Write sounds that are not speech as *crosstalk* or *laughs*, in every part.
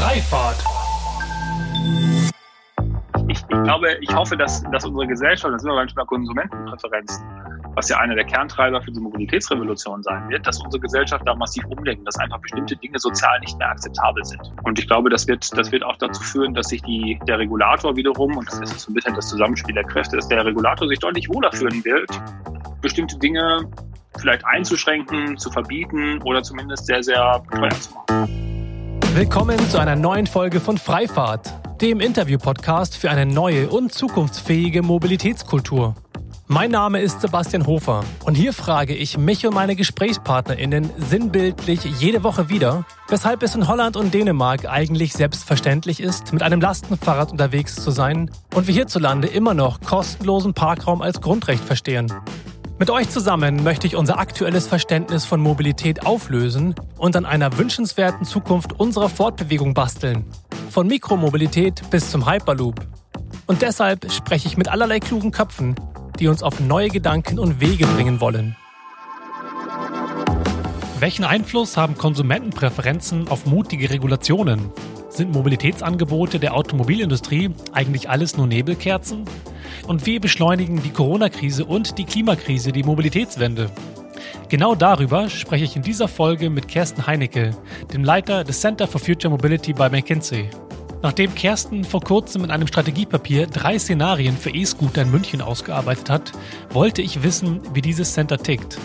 Freifahrt. Ich, ich, glaube, ich hoffe, dass, dass unsere Gesellschaft, das sind wir manchmal Konsumentenpräferenzen, was ja einer der Kerntreiber für die Mobilitätsrevolution sein wird, dass unsere Gesellschaft da massiv umdenkt, dass einfach bestimmte Dinge sozial nicht mehr akzeptabel sind. Und ich glaube, das wird, das wird auch dazu führen, dass sich die, der Regulator wiederum, und das ist so ein bisschen das Zusammenspiel der Kräfte, dass der Regulator sich deutlich wohler fühlen wird, bestimmte Dinge vielleicht einzuschränken, zu verbieten oder zumindest sehr, sehr teuer zu machen. Willkommen zu einer neuen Folge von Freifahrt, dem Interview-Podcast für eine neue und zukunftsfähige Mobilitätskultur. Mein Name ist Sebastian Hofer und hier frage ich mich und meine GesprächspartnerInnen sinnbildlich jede Woche wieder, weshalb es in Holland und Dänemark eigentlich selbstverständlich ist, mit einem Lastenfahrrad unterwegs zu sein und wir hierzulande immer noch kostenlosen Parkraum als Grundrecht verstehen. Mit euch zusammen möchte ich unser aktuelles Verständnis von Mobilität auflösen und an einer wünschenswerten Zukunft unserer Fortbewegung basteln. Von Mikromobilität bis zum Hyperloop. Und deshalb spreche ich mit allerlei klugen Köpfen, die uns auf neue Gedanken und Wege bringen wollen. Welchen Einfluss haben Konsumentenpräferenzen auf mutige Regulationen? Sind Mobilitätsangebote der Automobilindustrie eigentlich alles nur Nebelkerzen? Und wie beschleunigen die Corona-Krise und die Klimakrise die Mobilitätswende? Genau darüber spreche ich in dieser Folge mit Kersten Heinecke, dem Leiter des Center for Future Mobility bei McKinsey. Nachdem Kersten vor kurzem in einem Strategiepapier drei Szenarien für E-Scooter in München ausgearbeitet hat, wollte ich wissen, wie dieses Center tickt.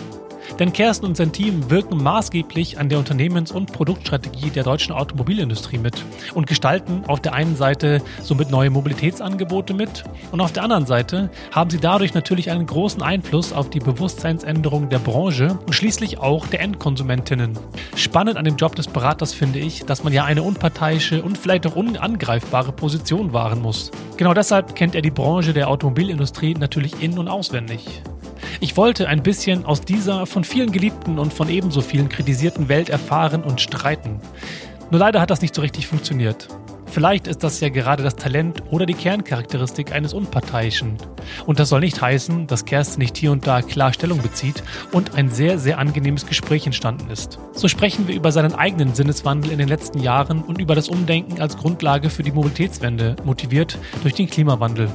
Denn Kersten und sein Team wirken maßgeblich an der Unternehmens- und Produktstrategie der deutschen Automobilindustrie mit und gestalten auf der einen Seite somit neue Mobilitätsangebote mit und auf der anderen Seite haben sie dadurch natürlich einen großen Einfluss auf die Bewusstseinsänderung der Branche und schließlich auch der Endkonsumentinnen. Spannend an dem Job des Beraters finde ich, dass man ja eine unparteiische und vielleicht auch unangreifbare Position wahren muss. Genau deshalb kennt er die Branche der Automobilindustrie natürlich in- und auswendig. Ich wollte ein bisschen aus dieser von vielen geliebten und von ebenso vielen kritisierten Welt erfahren und streiten. Nur leider hat das nicht so richtig funktioniert. Vielleicht ist das ja gerade das Talent oder die Kerncharakteristik eines Unparteiischen. Und das soll nicht heißen, dass Kerstin nicht hier und da klar Stellung bezieht und ein sehr, sehr angenehmes Gespräch entstanden ist. So sprechen wir über seinen eigenen Sinneswandel in den letzten Jahren und über das Umdenken als Grundlage für die Mobilitätswende, motiviert durch den Klimawandel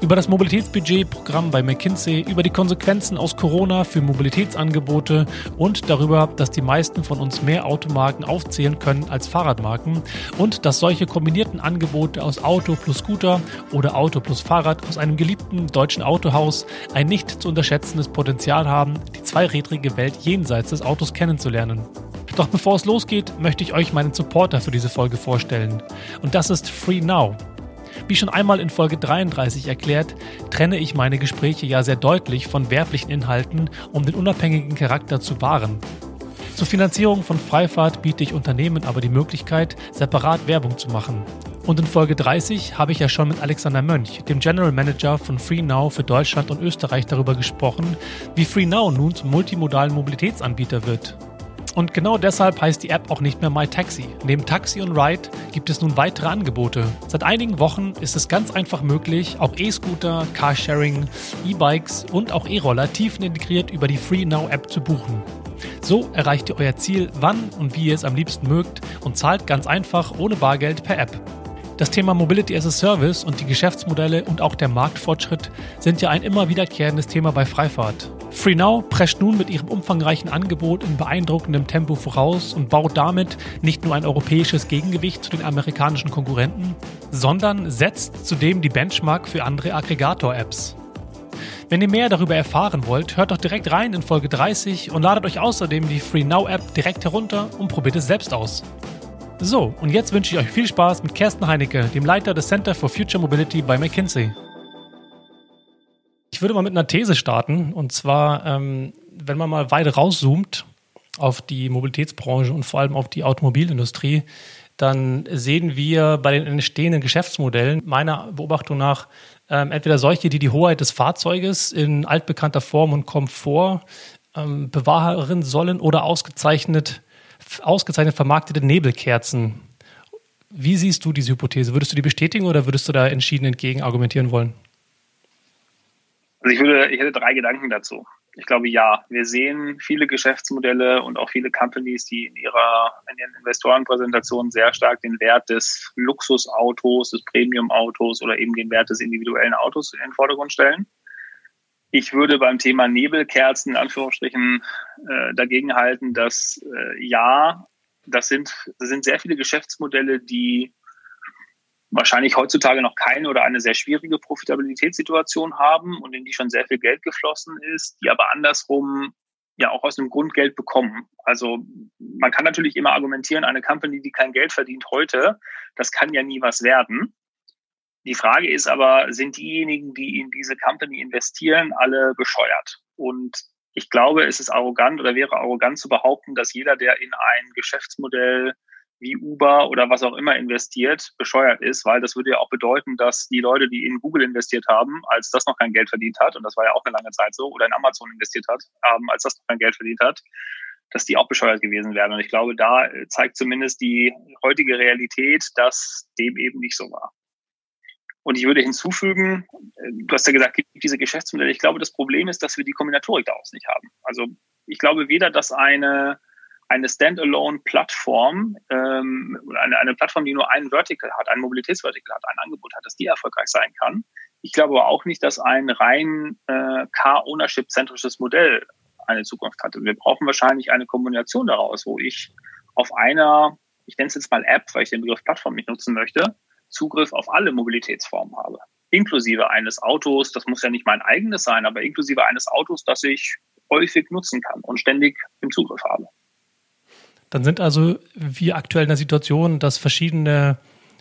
über das Mobilitätsbudgetprogramm bei McKinsey, über die Konsequenzen aus Corona für Mobilitätsangebote und darüber, dass die meisten von uns mehr Automarken aufzählen können als Fahrradmarken und dass solche kombinierten Angebote aus Auto plus Scooter oder Auto plus Fahrrad aus einem geliebten deutschen Autohaus ein nicht zu unterschätzendes Potenzial haben, die zweirädrige Welt jenseits des Autos kennenzulernen. Doch bevor es losgeht, möchte ich euch meinen Supporter für diese Folge vorstellen. Und das ist Free Now. Wie schon einmal in Folge 33 erklärt, trenne ich meine Gespräche ja sehr deutlich von werblichen Inhalten, um den unabhängigen Charakter zu wahren. Zur Finanzierung von Freifahrt biete ich Unternehmen aber die Möglichkeit, separat Werbung zu machen. Und in Folge 30 habe ich ja schon mit Alexander Mönch, dem General Manager von FreeNow für Deutschland und Österreich, darüber gesprochen, wie FreeNow nun zum multimodalen Mobilitätsanbieter wird. Und genau deshalb heißt die App auch nicht mehr MyTaxi. Neben Taxi und Ride gibt es nun weitere Angebote. Seit einigen Wochen ist es ganz einfach möglich, auch E-Scooter, Carsharing, E-Bikes und auch E-Roller tiefenintegriert über die FreeNow App zu buchen. So erreicht ihr euer Ziel, wann und wie ihr es am liebsten mögt und zahlt ganz einfach ohne Bargeld per App. Das Thema Mobility as a Service und die Geschäftsmodelle und auch der Marktfortschritt sind ja ein immer wiederkehrendes Thema bei Freifahrt. FreeNow prescht nun mit ihrem umfangreichen Angebot in beeindruckendem Tempo voraus und baut damit nicht nur ein europäisches Gegengewicht zu den amerikanischen Konkurrenten, sondern setzt zudem die Benchmark für andere Aggregator-Apps. Wenn ihr mehr darüber erfahren wollt, hört doch direkt rein in Folge 30 und ladet euch außerdem die FreeNow-App direkt herunter und probiert es selbst aus. So, und jetzt wünsche ich euch viel Spaß mit Kersten Heinecke, dem Leiter des Center for Future Mobility bei McKinsey. Ich würde mal mit einer These starten, und zwar, ähm, wenn man mal weit rauszoomt auf die Mobilitätsbranche und vor allem auf die Automobilindustrie, dann sehen wir bei den entstehenden Geschäftsmodellen meiner Beobachtung nach ähm, entweder solche, die die Hoheit des Fahrzeuges in altbekannter Form und Komfort ähm, bewahren sollen oder ausgezeichnet ausgezeichnet vermarktete Nebelkerzen. Wie siehst du diese Hypothese? Würdest du die bestätigen oder würdest du da entschieden entgegen argumentieren wollen? Also ich würde, ich hätte drei Gedanken dazu. Ich glaube, ja. Wir sehen viele Geschäftsmodelle und auch viele Companies, die in ihrer, in ihren Investorenpräsentationen sehr stark den Wert des Luxusautos, des Premium-Autos oder eben den Wert des individuellen Autos in den Vordergrund stellen. Ich würde beim Thema Nebelkerzen in Anführungsstrichen äh, dagegen halten, dass äh, ja, das sind, das sind sehr viele Geschäftsmodelle, die wahrscheinlich heutzutage noch keine oder eine sehr schwierige Profitabilitätssituation haben und in die schon sehr viel Geld geflossen ist, die aber andersrum ja auch aus dem Grund Geld bekommen. Also man kann natürlich immer argumentieren, eine Company, die kein Geld verdient heute, das kann ja nie was werden. Die Frage ist aber, sind diejenigen, die in diese Company investieren, alle bescheuert? Und ich glaube, es ist arrogant oder wäre arrogant zu behaupten, dass jeder, der in ein Geschäftsmodell wie Uber oder was auch immer investiert, bescheuert ist, weil das würde ja auch bedeuten, dass die Leute, die in Google investiert haben, als das noch kein Geld verdient hat, und das war ja auch eine lange Zeit so, oder in Amazon investiert hat, ähm, als das noch kein Geld verdient hat, dass die auch bescheuert gewesen wären. Und ich glaube, da zeigt zumindest die heutige Realität, dass dem eben nicht so war. Und ich würde hinzufügen, du hast ja gesagt, gibt diese Geschäftsmodelle. Ich glaube, das Problem ist, dass wir die Kombinatorik daraus nicht haben. Also ich glaube weder, dass eine eine Standalone-Plattform, ähm, eine, eine Plattform, die nur einen Vertical hat, ein Mobilitätsvertical hat, ein Angebot hat, dass die erfolgreich sein kann. Ich glaube aber auch nicht, dass ein rein äh, Car-Ownership-zentrisches Modell eine Zukunft hat. Wir brauchen wahrscheinlich eine Kombination daraus, wo ich auf einer, ich nenne es jetzt mal App, weil ich den Begriff Plattform nicht nutzen möchte, Zugriff auf alle Mobilitätsformen habe. Inklusive eines Autos, das muss ja nicht mein eigenes sein, aber inklusive eines Autos, das ich häufig nutzen kann und ständig im Zugriff habe. Dann sind also wir aktuell in der Situation, dass verschiedene,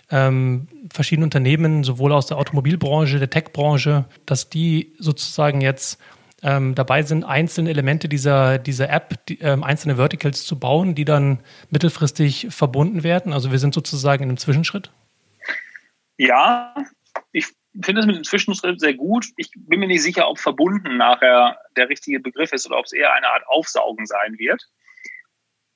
ähm, verschiedene Unternehmen, sowohl aus der Automobilbranche, der Tech-Branche, dass die sozusagen jetzt ähm, dabei sind, einzelne Elemente dieser, dieser App, die, ähm, einzelne Verticals zu bauen, die dann mittelfristig verbunden werden. Also wir sind sozusagen in einem Zwischenschritt. Ja, ich finde es mit dem Zwischenschritt sehr gut. Ich bin mir nicht sicher, ob verbunden nachher der richtige Begriff ist oder ob es eher eine Art Aufsaugen sein wird.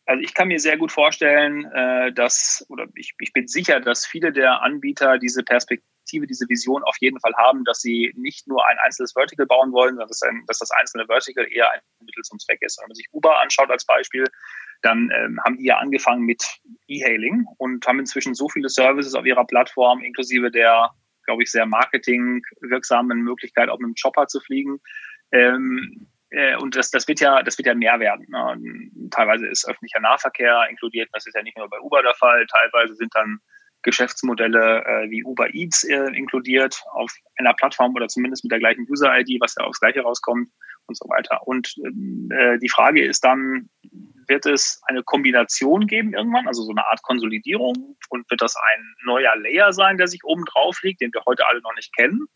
Also ich kann mir sehr gut vorstellen, äh, dass, oder ich, ich bin sicher, dass viele der Anbieter diese Perspektive, diese Vision auf jeden Fall haben, dass sie nicht nur ein einzelnes Vertical bauen wollen, sondern dass, ein, dass das einzelne Vertical eher ein Mittel zum Zweck ist. Wenn man sich Uber anschaut als Beispiel, dann ähm, haben die ja angefangen mit E-Hailing und haben inzwischen so viele Services auf ihrer Plattform, inklusive der, glaube ich, sehr marketingwirksamen Möglichkeit, auch mit dem Chopper zu fliegen. Ähm, äh, und das, das wird ja, das wird ja mehr werden. Ne? Teilweise ist öffentlicher Nahverkehr inkludiert. Das ist ja nicht nur bei Uber der Fall. Teilweise sind dann Geschäftsmodelle äh, wie Uber Eats äh, inkludiert auf einer Plattform oder zumindest mit der gleichen User-ID, was ja aufs Gleiche rauskommt und so weiter. Und ähm, äh, die Frage ist dann, wird es eine Kombination geben irgendwann, also so eine Art Konsolidierung? Und wird das ein neuer Layer sein, der sich oben drauf liegt, den wir heute alle noch nicht kennen?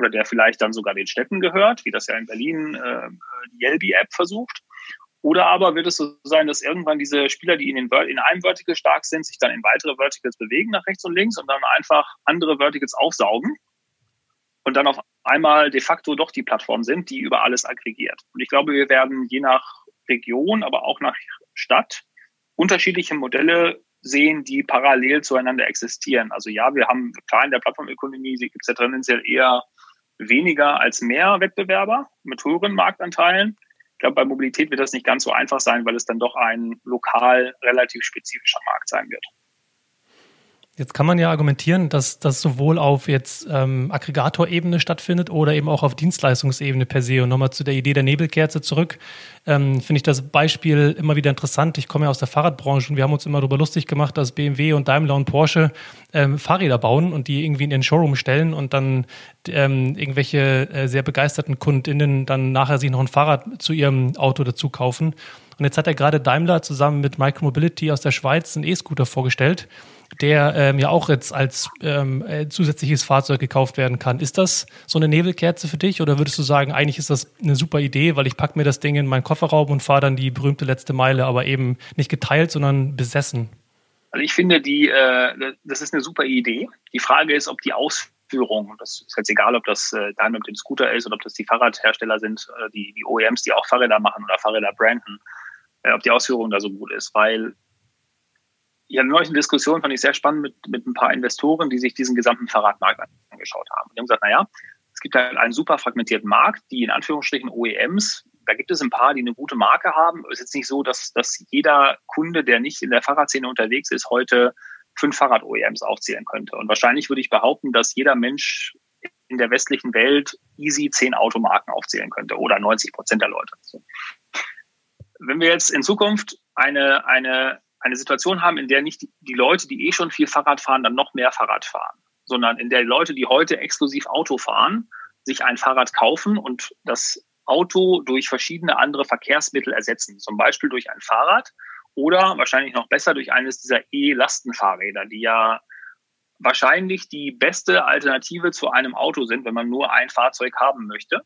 oder der vielleicht dann sogar den Städten gehört, wie das ja in Berlin äh, die Yelby-App versucht. Oder aber wird es so sein, dass irgendwann diese Spieler, die in, den, in einem Vertical stark sind, sich dann in weitere Verticals bewegen nach rechts und links und dann einfach andere Verticals aufsaugen und dann auf einmal de facto doch die Plattform sind, die über alles aggregiert. Und ich glaube, wir werden je nach Region, aber auch nach Stadt unterschiedliche Modelle sehen, die parallel zueinander existieren. Also ja, wir haben klar in der Plattformökonomie gibt es ja tendenziell eher weniger als mehr Wettbewerber mit höheren Marktanteilen. Ich glaube, bei Mobilität wird das nicht ganz so einfach sein, weil es dann doch ein lokal relativ spezifischer Markt sein wird. Jetzt kann man ja argumentieren, dass das sowohl auf jetzt ähm, Aggregatorebene stattfindet oder eben auch auf Dienstleistungsebene per se. Und nochmal zu der Idee der Nebelkerze zurück, ähm, finde ich das Beispiel immer wieder interessant. Ich komme ja aus der Fahrradbranche und wir haben uns immer darüber lustig gemacht, dass BMW und Daimler und Porsche ähm, Fahrräder bauen und die irgendwie in den Showroom stellen und dann ähm, irgendwelche äh, sehr begeisterten KundInnen dann nachher sich noch ein Fahrrad zu ihrem Auto dazu kaufen. Und jetzt hat er gerade Daimler zusammen mit Micromobility aus der Schweiz einen E-Scooter vorgestellt der ähm, ja auch jetzt als ähm, äh, zusätzliches Fahrzeug gekauft werden kann. Ist das so eine Nebelkerze für dich oder würdest du sagen, eigentlich ist das eine super Idee, weil ich packe mir das Ding in meinen Kofferraum und fahre dann die berühmte letzte Meile, aber eben nicht geteilt, sondern besessen? Also ich finde, die, äh, das ist eine super Idee. Die Frage ist, ob die Ausführung, das ist jetzt egal, ob das äh, Daimler mit dem Scooter ist oder ob das die Fahrradhersteller sind, äh, die, die OEMs, die auch Fahrräder machen oder Fahrräder branden, äh, ob die Ausführung da so gut ist, weil ich hatte neulich eine Diskussion, fand ich sehr spannend, mit, mit ein paar Investoren, die sich diesen gesamten Fahrradmarkt angeschaut haben. Und die haben gesagt, naja, es gibt halt einen super fragmentierten Markt, die in Anführungsstrichen OEMs da gibt es ein paar, die eine gute Marke haben. Es ist jetzt nicht so, dass, dass jeder Kunde, der nicht in der Fahrradszene unterwegs ist, heute fünf Fahrrad-OEMs aufzählen könnte. Und wahrscheinlich würde ich behaupten, dass jeder Mensch in der westlichen Welt easy zehn Automarken aufzählen könnte oder 90 Prozent der Leute. Wenn wir jetzt in Zukunft eine, eine, eine Situation haben, in der nicht die, Leute, die eh schon viel Fahrrad fahren, dann noch mehr Fahrrad fahren, sondern in der Leute, die heute exklusiv Auto fahren, sich ein Fahrrad kaufen und das Auto durch verschiedene andere Verkehrsmittel ersetzen, zum Beispiel durch ein Fahrrad oder wahrscheinlich noch besser durch eines dieser E-Lastenfahrräder, die ja wahrscheinlich die beste Alternative zu einem Auto sind, wenn man nur ein Fahrzeug haben möchte.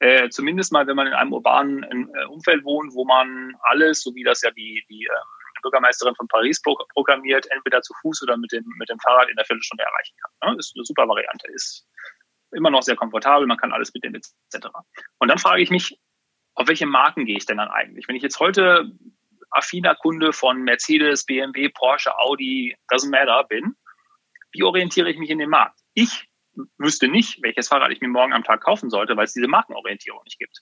Äh, zumindest mal, wenn man in einem urbanen äh, Umfeld wohnt, wo man alles, so wie das ja die, die äh, Bürgermeisterin von Paris pro programmiert, entweder zu Fuß oder mit dem, mit dem Fahrrad in der Viertelstunde erreichen kann. Ne? Ist eine super Variante, ist immer noch sehr komfortabel, man kann alles mitnehmen etc. Und dann frage ich mich, auf welche Marken gehe ich denn dann eigentlich? Wenn ich jetzt heute affiner Kunde von Mercedes, BMW, Porsche, Audi, doesn't matter bin, wie orientiere ich mich in dem Markt? Ich wüsste nicht, welches Fahrrad ich mir morgen am Tag kaufen sollte, weil es diese Markenorientierung nicht gibt.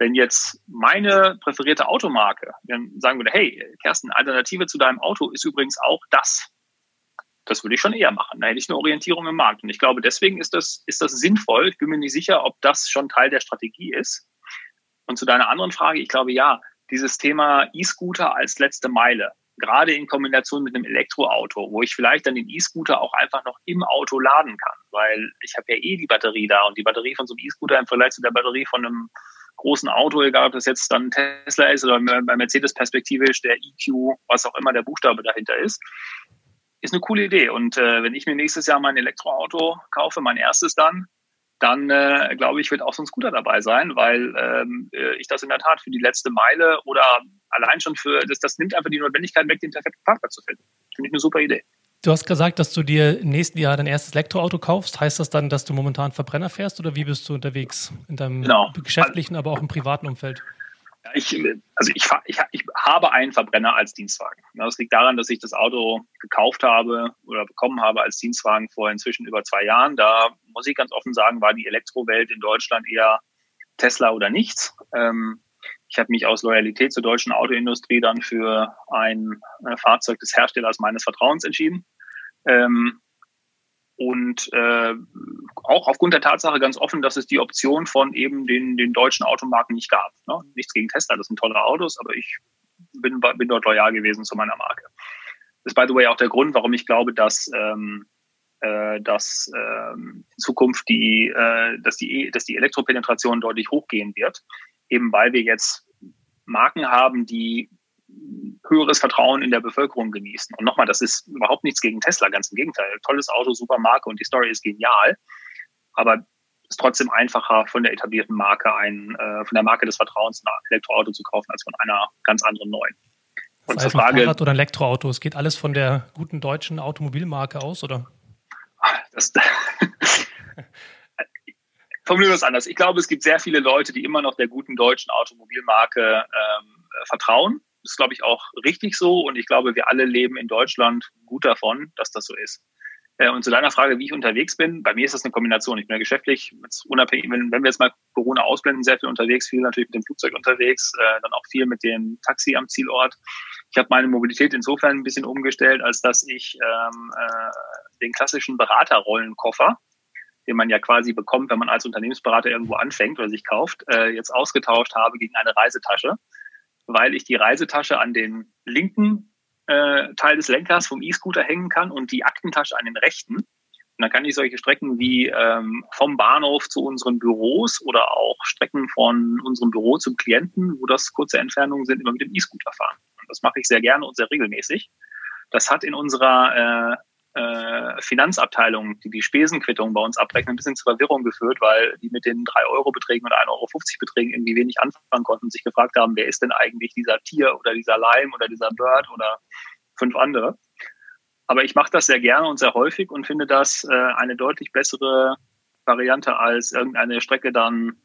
Wenn jetzt meine präferierte Automarke dann sagen würde, hey, Kersten, Alternative zu deinem Auto ist übrigens auch das. Das würde ich schon eher machen. Da hätte ich eine Orientierung im Markt. Und ich glaube, deswegen ist das, ist das sinnvoll. Ich bin mir nicht sicher, ob das schon Teil der Strategie ist. Und zu deiner anderen Frage, ich glaube ja, dieses Thema E-Scooter als letzte Meile, gerade in Kombination mit einem Elektroauto, wo ich vielleicht dann den E-Scooter auch einfach noch im Auto laden kann, weil ich habe ja eh die Batterie da und die Batterie von so einem E-Scooter im Vergleich zu der Batterie von einem großen Auto, egal ob das jetzt dann Tesla ist oder bei Mercedes perspektivisch der EQ, was auch immer der Buchstabe dahinter ist, ist eine coole Idee. Und äh, wenn ich mir nächstes Jahr mein Elektroauto kaufe, mein erstes dann, dann äh, glaube ich, wird auch so ein Scooter dabei sein, weil ähm, äh, ich das in der Tat für die letzte Meile oder allein schon für, das, das nimmt einfach die Notwendigkeit weg, den perfekten Parkplatz zu finden. Finde ich eine super Idee. Du hast gesagt, dass du dir im nächsten Jahr dein erstes Elektroauto kaufst. Heißt das dann, dass du momentan Verbrenner fährst oder wie bist du unterwegs in deinem genau. geschäftlichen, aber auch im privaten Umfeld? Ich, also ich, ich, ich habe einen Verbrenner als Dienstwagen. Das liegt daran, dass ich das Auto gekauft habe oder bekommen habe als Dienstwagen vor inzwischen über zwei Jahren. Da muss ich ganz offen sagen, war die Elektrowelt in Deutschland eher Tesla oder nichts. Ähm, ich habe mich aus Loyalität zur deutschen Autoindustrie dann für ein äh, Fahrzeug des Herstellers meines Vertrauens entschieden. Ähm, und äh, auch aufgrund der Tatsache ganz offen, dass es die Option von eben den, den deutschen Automarken nicht gab. Ne? Nichts gegen Tesla, das sind tolle Autos, aber ich bin, bin dort loyal gewesen zu meiner Marke. Das ist, by the way, auch der Grund, warum ich glaube, dass, ähm, äh, dass ähm, in Zukunft die, äh, dass die, dass die Elektropenetration deutlich hochgehen wird, eben weil wir jetzt Marken haben, die höheres Vertrauen in der Bevölkerung genießen. Und nochmal, das ist überhaupt nichts gegen Tesla, ganz im Gegenteil. Tolles Auto, super Marke und die Story ist genial. Aber es ist trotzdem einfacher, von der etablierten Marke ein, äh, von der Marke des Vertrauens ein Elektroauto zu kaufen, als von einer ganz anderen neuen. Und das heißt, zur Frage, ein Fahrrad oder ein Elektroauto, es geht alles von der guten deutschen Automobilmarke aus, oder? Das, *laughs* formulieren wir es anders. Ich glaube, es gibt sehr viele Leute, die immer noch der guten deutschen Automobilmarke ähm, vertrauen das ist, glaube ich, auch richtig so. Und ich glaube, wir alle leben in Deutschland gut davon, dass das so ist. Äh, und zu deiner Frage, wie ich unterwegs bin, bei mir ist das eine Kombination. Ich bin ja geschäftlich, unabhängig, wenn, wenn wir jetzt mal Corona ausblenden, sehr viel unterwegs, viel natürlich mit dem Flugzeug unterwegs, äh, dann auch viel mit dem Taxi am Zielort. Ich habe meine Mobilität insofern ein bisschen umgestellt, als dass ich ähm, äh, den klassischen Beraterrollenkoffer, den man ja quasi bekommt, wenn man als Unternehmensberater irgendwo anfängt oder sich kauft, äh, jetzt ausgetauscht habe gegen eine Reisetasche weil ich die Reisetasche an den linken äh, Teil des Lenkers vom E-Scooter hängen kann und die Aktentasche an den rechten. Und dann kann ich solche Strecken wie ähm, vom Bahnhof zu unseren Büros oder auch Strecken von unserem Büro zum Klienten, wo das kurze Entfernungen sind, immer mit dem E-Scooter fahren. Und das mache ich sehr gerne und sehr regelmäßig. Das hat in unserer äh, äh, Finanzabteilung, die die Spesenquittung bei uns abrechnen, ein bisschen zur Verwirrung geführt, weil die mit den 3-Euro-Beträgen und 1,50 Euro Beträgen irgendwie wenig anfangen konnten und sich gefragt haben, wer ist denn eigentlich dieser Tier oder dieser Leim oder dieser Bird oder fünf andere. Aber ich mache das sehr gerne und sehr häufig und finde das äh, eine deutlich bessere Variante als irgendeine Strecke dann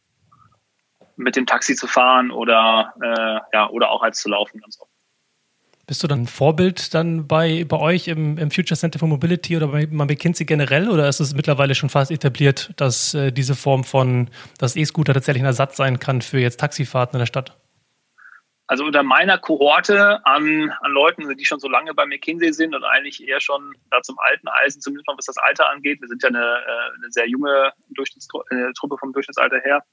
mit dem Taxi zu fahren oder äh, ja oder auch als zu laufen ganz oft. Bist du dann ein Vorbild dann bei, bei euch im, im Future Center for Mobility oder bei, McKinsey generell oder ist es mittlerweile schon fast etabliert, dass äh, diese Form von, dass E-Scooter tatsächlich ein Ersatz sein kann für jetzt Taxifahrten in der Stadt? Also unter meiner Kohorte an, an Leuten, die schon so lange bei McKinsey sind und eigentlich eher schon da zum alten Eisen, zumindest mal was das Alter angeht. Wir sind ja eine, äh, eine sehr junge Durchschnittstruppe vom Durchschnittsalter her.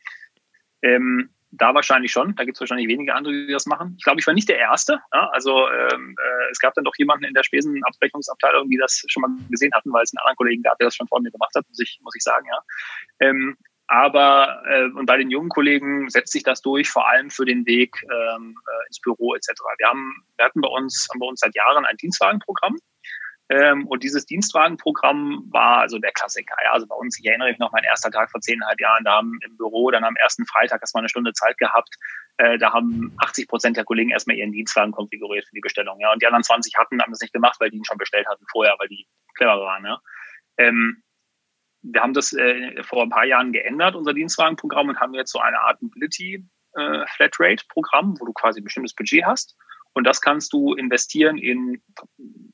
Ähm, da wahrscheinlich schon. Da gibt es wahrscheinlich wenige andere, die das machen. Ich glaube, ich war nicht der Erste. Ja? Also ähm, äh, es gab dann doch jemanden in der Spesenabrechnungsabteilung, die das schon mal gesehen hatten, weil es einen anderen Kollegen gab, der das schon vor mir gemacht hat, muss ich, muss ich sagen. Ja. Ähm, aber äh, und bei den jungen Kollegen setzt sich das durch, vor allem für den Weg ähm, äh, ins Büro etc. Wir haben, wir hatten bei uns, haben bei uns seit Jahren ein Dienstwagenprogramm. Ähm, und dieses Dienstwagenprogramm war also der Klassiker. Ja. Also bei uns, ich erinnere mich noch, mein erster Tag vor zehneinhalb Jahren, da haben im Büro dann am ersten Freitag erstmal eine Stunde Zeit gehabt. Äh, da haben 80 Prozent der Kollegen erstmal ihren Dienstwagen konfiguriert für die Bestellung. Ja. Und die anderen 20 hatten, haben das nicht gemacht, weil die ihn schon bestellt hatten vorher, weil die clever waren. Ja. Ähm, wir haben das äh, vor ein paar Jahren geändert, unser Dienstwagenprogramm, und haben jetzt so eine Art Mobility äh, Flatrate-Programm, wo du quasi ein bestimmtes Budget hast. Und das kannst du investieren in,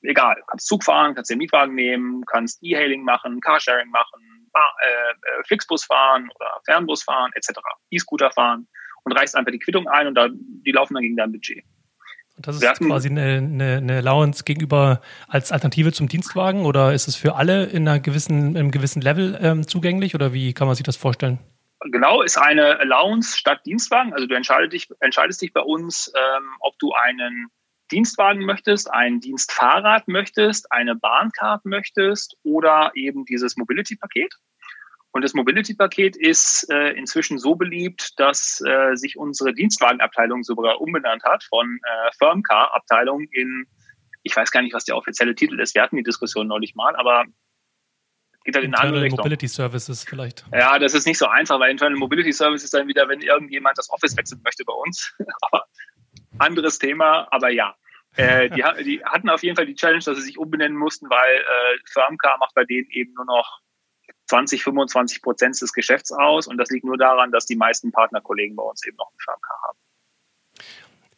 egal, kannst Zug fahren, kannst den Mietwagen nehmen, kannst E-Hailing machen, Carsharing machen, Bar, äh, äh, Flixbus fahren oder Fernbus fahren, etc., E-Scooter fahren und reichst einfach die Quittung ein und da, die laufen dann gegen dein Budget. Und das ist hatten, quasi eine, eine, eine Allowance gegenüber als Alternative zum Dienstwagen oder ist es für alle in einer gewissen, in einem gewissen Level ähm, zugänglich oder wie kann man sich das vorstellen? Genau, ist eine Allowance statt Dienstwagen. Also du entscheidest dich, entscheidest dich bei uns, ähm, ob du einen Dienstwagen möchtest, ein Dienstfahrrad möchtest, eine Bahncard möchtest oder eben dieses Mobility-Paket. Und das Mobility-Paket ist äh, inzwischen so beliebt, dass äh, sich unsere Dienstwagenabteilung sogar umbenannt hat von äh, Firmcar-Abteilung in, ich weiß gar nicht, was der offizielle Titel ist. Wir hatten die Diskussion neulich mal, aber geht halt in eine andere Richtung. Mobility Services vielleicht. Ja, das ist nicht so einfach, weil Internal Mobility Services dann wieder, wenn irgendjemand das Office wechseln möchte bei uns. *laughs* aber anderes Thema, aber ja. Äh, *laughs* die, die, hatten auf jeden Fall die Challenge, dass sie sich umbenennen mussten, weil äh, Firmcar macht bei denen eben nur noch 20, 25 Prozent des Geschäfts aus. Und das liegt nur daran, dass die meisten Partnerkollegen bei uns eben noch einen Firmcar haben.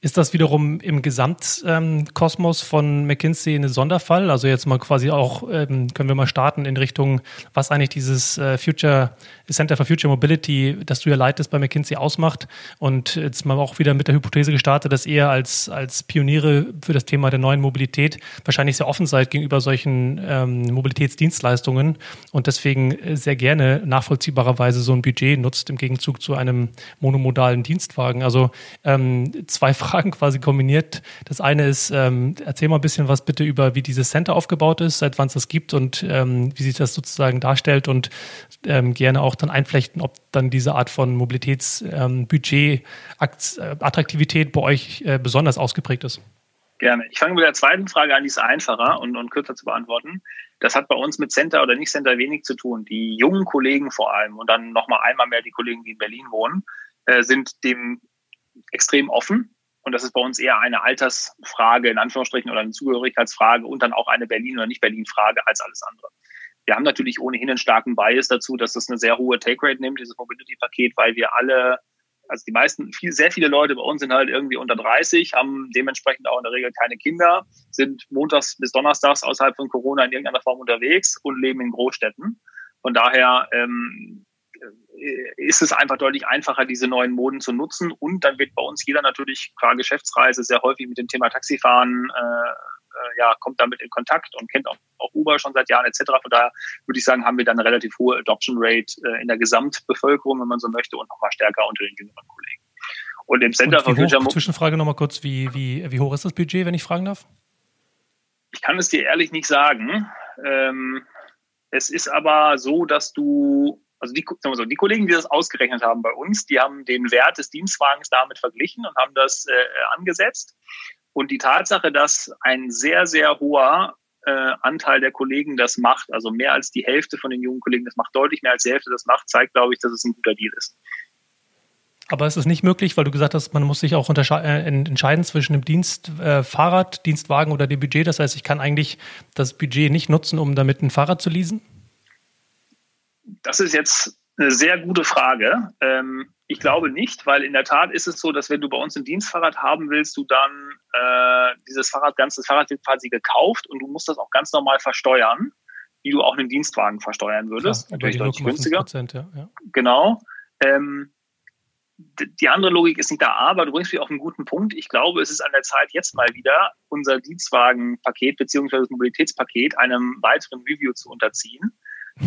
Ist das wiederum im Gesamtkosmos von McKinsey ein Sonderfall? Also jetzt mal quasi auch, ähm, können wir mal starten in Richtung, was eigentlich dieses äh, Future Center for Future Mobility, das du ja leitest bei McKinsey ausmacht und jetzt mal auch wieder mit der Hypothese gestartet, dass ihr als, als Pioniere für das Thema der neuen Mobilität wahrscheinlich sehr offen seid gegenüber solchen ähm, Mobilitätsdienstleistungen und deswegen sehr gerne nachvollziehbarerweise so ein Budget nutzt im Gegenzug zu einem monomodalen Dienstwagen. Also ähm, zwei Fragen Fragen quasi kombiniert. Das eine ist, ähm, erzähl mal ein bisschen was bitte über, wie dieses Center aufgebaut ist, seit wann es das gibt und ähm, wie sich das sozusagen darstellt und ähm, gerne auch dann einflechten, ob dann diese Art von Mobilitätsbudget, ähm, Attraktivität bei euch äh, besonders ausgeprägt ist. Gerne. Ich fange mit der zweiten Frage an, die ist einfacher und, und kürzer zu beantworten. Das hat bei uns mit Center oder nicht Center wenig zu tun. Die jungen Kollegen vor allem und dann nochmal einmal mehr die Kollegen, die in Berlin wohnen, äh, sind dem extrem offen und das ist bei uns eher eine Altersfrage, in Anführungsstrichen, oder eine Zugehörigkeitsfrage und dann auch eine Berlin- oder Nicht-Berlin-Frage als alles andere. Wir haben natürlich ohnehin einen starken Bias dazu, dass das eine sehr hohe Take-Rate nimmt, dieses Mobility-Paket, weil wir alle, also die meisten, viel, sehr viele Leute bei uns sind halt irgendwie unter 30, haben dementsprechend auch in der Regel keine Kinder, sind montags bis donnerstags außerhalb von Corona in irgendeiner Form unterwegs und leben in Großstädten. Von daher ähm, äh, ist es einfach deutlich einfacher, diese neuen Moden zu nutzen. Und dann wird bei uns jeder natürlich qua Geschäftsreise sehr häufig mit dem Thema Taxifahren, äh, äh, ja, kommt damit in Kontakt und kennt auch, auch Uber schon seit Jahren etc. Von daher würde ich sagen, haben wir dann eine relativ hohe Adoption Rate äh, in der Gesamtbevölkerung, wenn man so möchte, und nochmal stärker unter den jüngeren Kollegen. Und im Center for Future Zwischenfrage nochmal kurz, wie, wie, wie hoch ist das Budget, wenn ich fragen darf? Ich kann es dir ehrlich nicht sagen. Ähm, es ist aber so, dass du also die, so, die Kollegen, die das ausgerechnet haben bei uns, die haben den Wert des Dienstwagens damit verglichen und haben das äh, angesetzt. Und die Tatsache, dass ein sehr, sehr hoher äh, Anteil der Kollegen das macht, also mehr als die Hälfte von den jungen Kollegen das macht, deutlich mehr als die Hälfte das macht, zeigt, glaube ich, dass es ein guter Deal ist. Aber es ist nicht möglich, weil du gesagt hast, man muss sich auch äh, entscheiden zwischen dem Dienst äh, Dienstwagen oder dem Budget. Das heißt, ich kann eigentlich das Budget nicht nutzen, um damit ein Fahrrad zu leasen? Das ist jetzt eine sehr gute Frage. Ähm, Ich glaube nicht, weil in der Tat ist es so, dass wenn du bei uns ein Dienstfahrrad haben willst, du dann äh, dieses Fahrrad, ganzes Fahrrad wird quasi gekauft und du musst das auch ganz normal versteuern, wie du auch einen Dienstwagen versteuern würdest. Klar, Natürlich deutlich günstiger. Ja, ja. Genau. Ähm, die andere Logik ist nicht da, aber du bringst mich auf einen guten Punkt. Ich glaube, es ist an der Zeit, jetzt mal wieder unser Dienstwagenpaket beziehungsweise das Mobilitätspaket einem weiteren Review zu unterziehen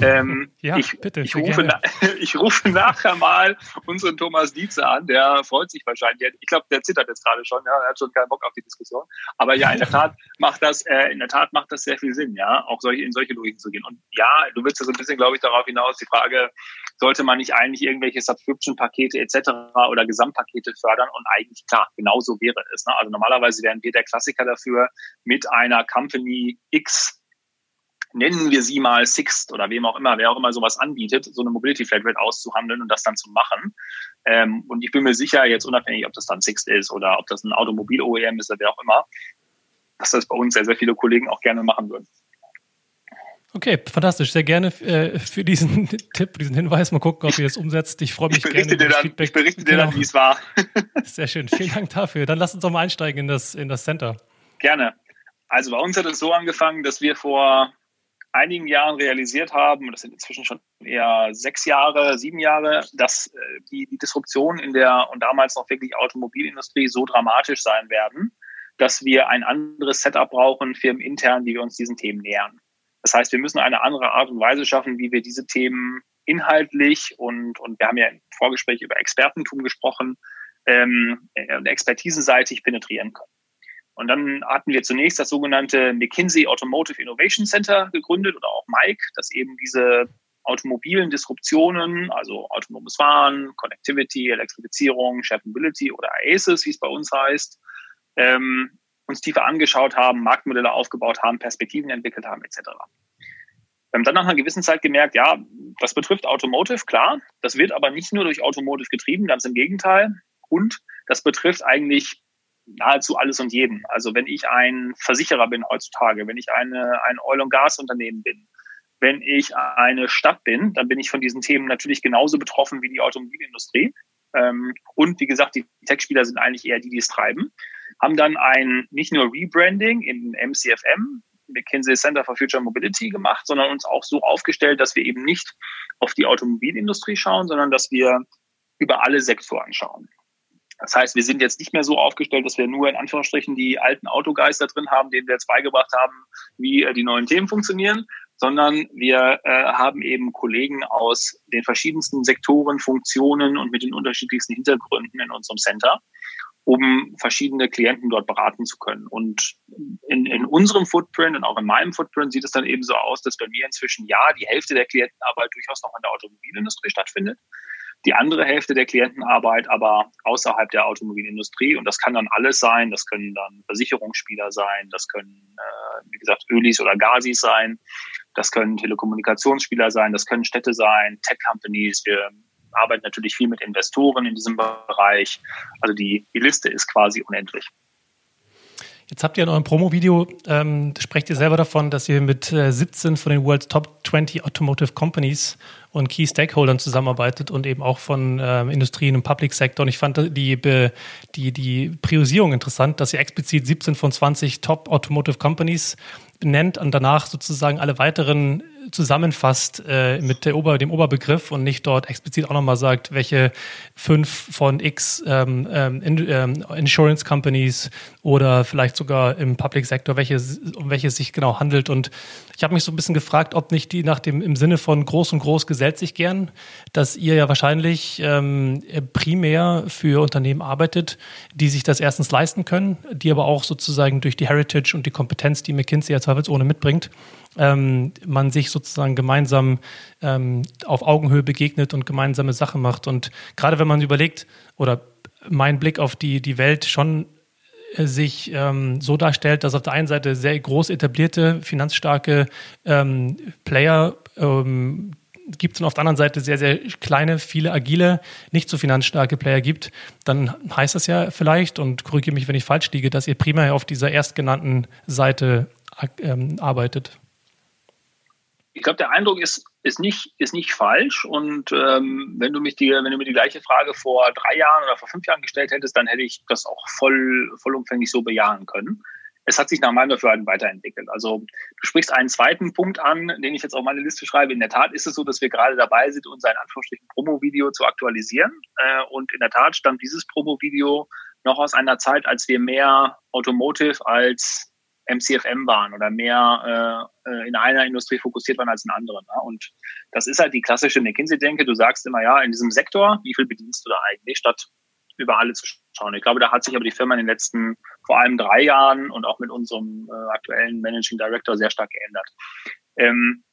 ähm, *laughs* ja, ich, bitte. Ich rufe, na, *laughs* ich rufe nachher mal unseren Thomas Dietze an, der freut sich wahrscheinlich. Ich glaube, der zittert jetzt gerade schon, ja, er hat schon keinen Bock auf die Diskussion. Aber ja, in der Tat *laughs* macht das, äh, in der Tat macht das sehr viel Sinn, ja, auch solche, in solche Logiken zu gehen. Und ja, du willst ja so ein bisschen, glaube ich, darauf hinaus, die Frage, sollte man nicht eigentlich irgendwelche Subscription-Pakete etc. oder Gesamtpakete fördern? Und eigentlich klar, genauso wäre es. Ne? Also normalerweise wären wir der Klassiker dafür, mit einer Company X nennen wir sie mal Sixt oder wem auch immer, wer auch immer sowas anbietet, so eine Mobility Flatrate auszuhandeln und das dann zu machen. Ähm, und ich bin mir sicher, jetzt unabhängig, ob das dann Sixt ist oder ob das ein Automobil-OEM ist oder wer auch immer, dass das bei uns sehr, sehr viele Kollegen auch gerne machen würden. Okay, fantastisch. Sehr gerne äh, für diesen *laughs* Tipp, diesen Hinweis. Mal gucken, ob ihr das umsetzt. Ich freue mich ich gerne über das Feedback. Ich berichte dir genau. dann, wie es war. *laughs* Sehr schön. Vielen Dank dafür. Dann lass uns doch mal einsteigen in das, in das Center. Gerne. Also bei uns hat es so angefangen, dass wir vor einigen Jahren realisiert haben, das sind inzwischen schon eher sechs Jahre, sieben Jahre, dass äh, die, die Disruption in der und damals noch wirklich Automobilindustrie so dramatisch sein werden, dass wir ein anderes Setup brauchen, firmenintern, wie wir uns diesen Themen nähern. Das heißt, wir müssen eine andere Art und Weise schaffen, wie wir diese Themen inhaltlich und, und wir haben ja im Vorgespräch über Expertentum gesprochen, ähm, äh, expertisenseitig penetrieren können. Und dann hatten wir zunächst das sogenannte McKinsey Automotive Innovation Center gegründet oder auch MIKE, das eben diese automobilen Disruptionen, also autonomes Fahren, Connectivity, Elektrifizierung, Shared Mobility oder ACES, wie es bei uns heißt, ähm, uns tiefer angeschaut haben, Marktmodelle aufgebaut haben, Perspektiven entwickelt haben, etc. Wir haben dann nach einer gewissen Zeit gemerkt, ja, das betrifft Automotive, klar. Das wird aber nicht nur durch Automotive getrieben, ganz im Gegenteil. Und das betrifft eigentlich nahezu alles und jeden. Also wenn ich ein Versicherer bin heutzutage, wenn ich eine, ein Oil- und Gasunternehmen bin, wenn ich eine Stadt bin, dann bin ich von diesen Themen natürlich genauso betroffen wie die Automobilindustrie. Ähm, und wie gesagt, die Tech-Spieler sind eigentlich eher die, die es treiben. Haben dann ein nicht nur Rebranding in MCFM, McKinsey Center for Future Mobility gemacht, sondern uns auch so aufgestellt, dass wir eben nicht auf die Automobilindustrie schauen, sondern dass wir über alle Sektoren schauen. Das heißt, wir sind jetzt nicht mehr so aufgestellt, dass wir nur in Anführungsstrichen die alten Autogeister drin haben, denen wir jetzt beigebracht haben, wie äh, die neuen Themen funktionieren, sondern wir äh, haben eben Kollegen aus den verschiedensten Sektoren, Funktionen und mit den unterschiedlichsten Hintergründen in unserem Center, um verschiedene Klienten dort beraten zu können. Und in, in unserem Footprint und auch in meinem Footprint sieht es dann eben so aus, dass bei mir inzwischen ja die Hälfte der Klientenarbeit durchaus noch in der Automobilindustrie stattfindet die andere Hälfte der Klientenarbeit aber außerhalb der Automobilindustrie. Und das kann dann alles sein. Das können dann Versicherungsspieler sein. Das können, äh, wie gesagt, Ölis oder Gasis sein. Das können Telekommunikationsspieler sein. Das können Städte sein, Tech-Companies. Wir arbeiten natürlich viel mit Investoren in diesem Bereich. Also die, die Liste ist quasi unendlich. Jetzt habt ihr in eurem Promo-Video, ähm, sprecht ihr selber davon, dass ihr mit äh, 17 von den World's Top 20 Automotive Companies und Key Stakeholdern zusammenarbeitet und eben auch von ähm, Industrien im Public Sector. Und ich fand die, die, die Priorisierung interessant, dass ihr explizit 17 von 20 Top Automotive Companies nennt und danach sozusagen alle weiteren zusammenfasst äh, mit Ober, dem Oberbegriff und nicht dort explizit auch nochmal sagt, welche fünf von X ähm, ähm, ähm, Insurance Companies oder vielleicht sogar im Public Sector, welche, um welche es sich genau handelt. Und ich habe mich so ein bisschen gefragt, ob nicht die nach dem im Sinne von groß und groß gesellt sich gern, dass ihr ja wahrscheinlich ähm, primär für Unternehmen arbeitet, die sich das erstens leisten können, die aber auch sozusagen durch die Heritage und die Kompetenz, die McKinsey ja zweifelsohne mitbringt, ähm, man sich sozusagen gemeinsam ähm, auf Augenhöhe begegnet und gemeinsame Sachen macht. Und gerade wenn man überlegt, oder mein Blick auf die, die Welt schon äh, sich ähm, so darstellt, dass auf der einen Seite sehr groß etablierte, finanzstarke ähm, Player ähm, gibt und auf der anderen Seite sehr, sehr kleine, viele agile, nicht so finanzstarke Player gibt, dann heißt das ja vielleicht, und korrigiere mich, wenn ich falsch liege, dass ihr primär auf dieser erstgenannten Seite ähm, arbeitet ich glaube, der Eindruck ist, ist, nicht, ist nicht falsch. Und ähm, wenn du mich die, wenn du mir die gleiche Frage vor drei Jahren oder vor fünf Jahren gestellt hättest, dann hätte ich das auch voll, vollumfänglich so bejahen können. Es hat sich nach meinem Dafürhalten weiterentwickelt. Also du sprichst einen zweiten Punkt an, den ich jetzt auf meine Liste schreibe. In der Tat ist es so, dass wir gerade dabei sind, unser in Anführungsstrichen Promo-Video zu aktualisieren. Äh, und in der Tat stammt dieses Promo-Video noch aus einer Zeit, als wir mehr Automotive als MCFM waren oder mehr äh, äh, in einer Industrie fokussiert waren als in anderen. Ne? Und das ist halt die klassische McKinsey-Denke. Du sagst immer, ja, in diesem Sektor, wie viel bedienst du da eigentlich, statt über alle zu schauen. Ich glaube, da hat sich aber die Firma in den letzten vor allem drei Jahren und auch mit unserem äh, aktuellen Managing Director sehr stark geändert. Ähm,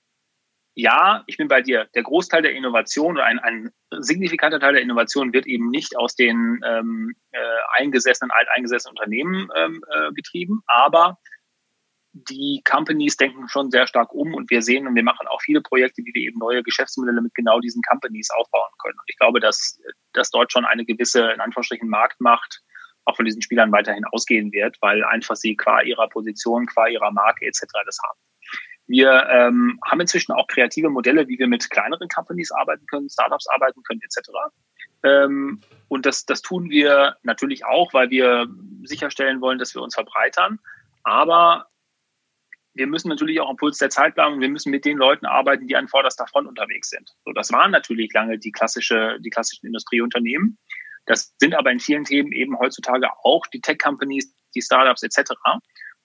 ja, ich bin bei dir. Der Großteil der Innovation oder ein, ein signifikanter Teil der Innovation wird eben nicht aus den ähm, äh, eingesessenen, alteingesessenen Unternehmen ähm, äh, getrieben, aber die Companies denken schon sehr stark um und wir sehen und wir machen auch viele Projekte, wie wir eben neue Geschäftsmodelle mit genau diesen Companies aufbauen können. Und ich glaube, dass, dass dort schon eine gewisse, in Anführungsstrichen, Marktmacht auch von diesen Spielern weiterhin ausgehen wird, weil einfach sie qua ihrer Position, qua ihrer Marke etc. das haben. Wir ähm, haben inzwischen auch kreative Modelle, wie wir mit kleineren Companies arbeiten können, Startups arbeiten können etc. Ähm, und das, das tun wir natürlich auch, weil wir sicherstellen wollen, dass wir uns verbreitern. Aber wir müssen natürlich auch am Puls der Zeit bleiben und wir müssen mit den Leuten arbeiten, die an vorderster Front unterwegs sind. So, das waren natürlich lange die klassische, die klassischen Industrieunternehmen. Das sind aber in vielen Themen eben heutzutage auch die Tech-Companies, die Startups etc.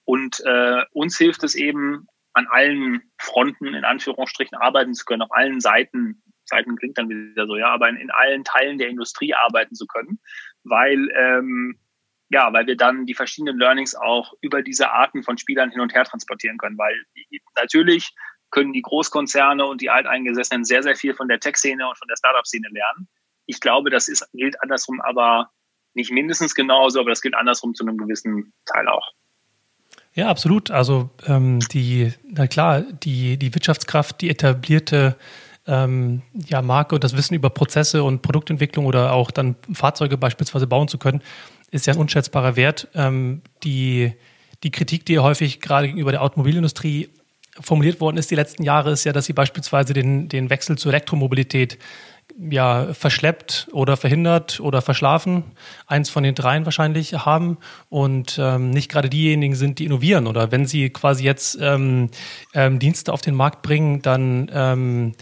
Und äh, uns hilft es eben, an allen Fronten in Anführungsstrichen arbeiten zu können, auf allen Seiten. Seiten klingt dann wieder so, ja, aber in, in allen Teilen der Industrie arbeiten zu können, weil ähm, ja, weil wir dann die verschiedenen Learnings auch über diese Arten von Spielern hin und her transportieren können, weil natürlich können die Großkonzerne und die Alteingesessenen sehr, sehr viel von der Tech-Szene und von der Startup-Szene lernen. Ich glaube, das ist, gilt andersrum aber nicht mindestens genauso, aber das gilt andersrum zu einem gewissen Teil auch. Ja, absolut. Also ähm, die, na klar, die, die Wirtschaftskraft, die etablierte ähm, ja, Marke und das Wissen über Prozesse und Produktentwicklung oder auch dann Fahrzeuge beispielsweise bauen zu können, ist ja ein unschätzbarer Wert. Ähm, die, die Kritik, die häufig gerade gegenüber der Automobilindustrie formuliert worden ist die letzten Jahre, ist ja, dass sie beispielsweise den, den Wechsel zur Elektromobilität ja, verschleppt oder verhindert oder verschlafen, eins von den dreien wahrscheinlich haben. Und ähm, nicht gerade diejenigen sind, die innovieren. Oder wenn sie quasi jetzt ähm, ähm, Dienste auf den Markt bringen, dann ähm,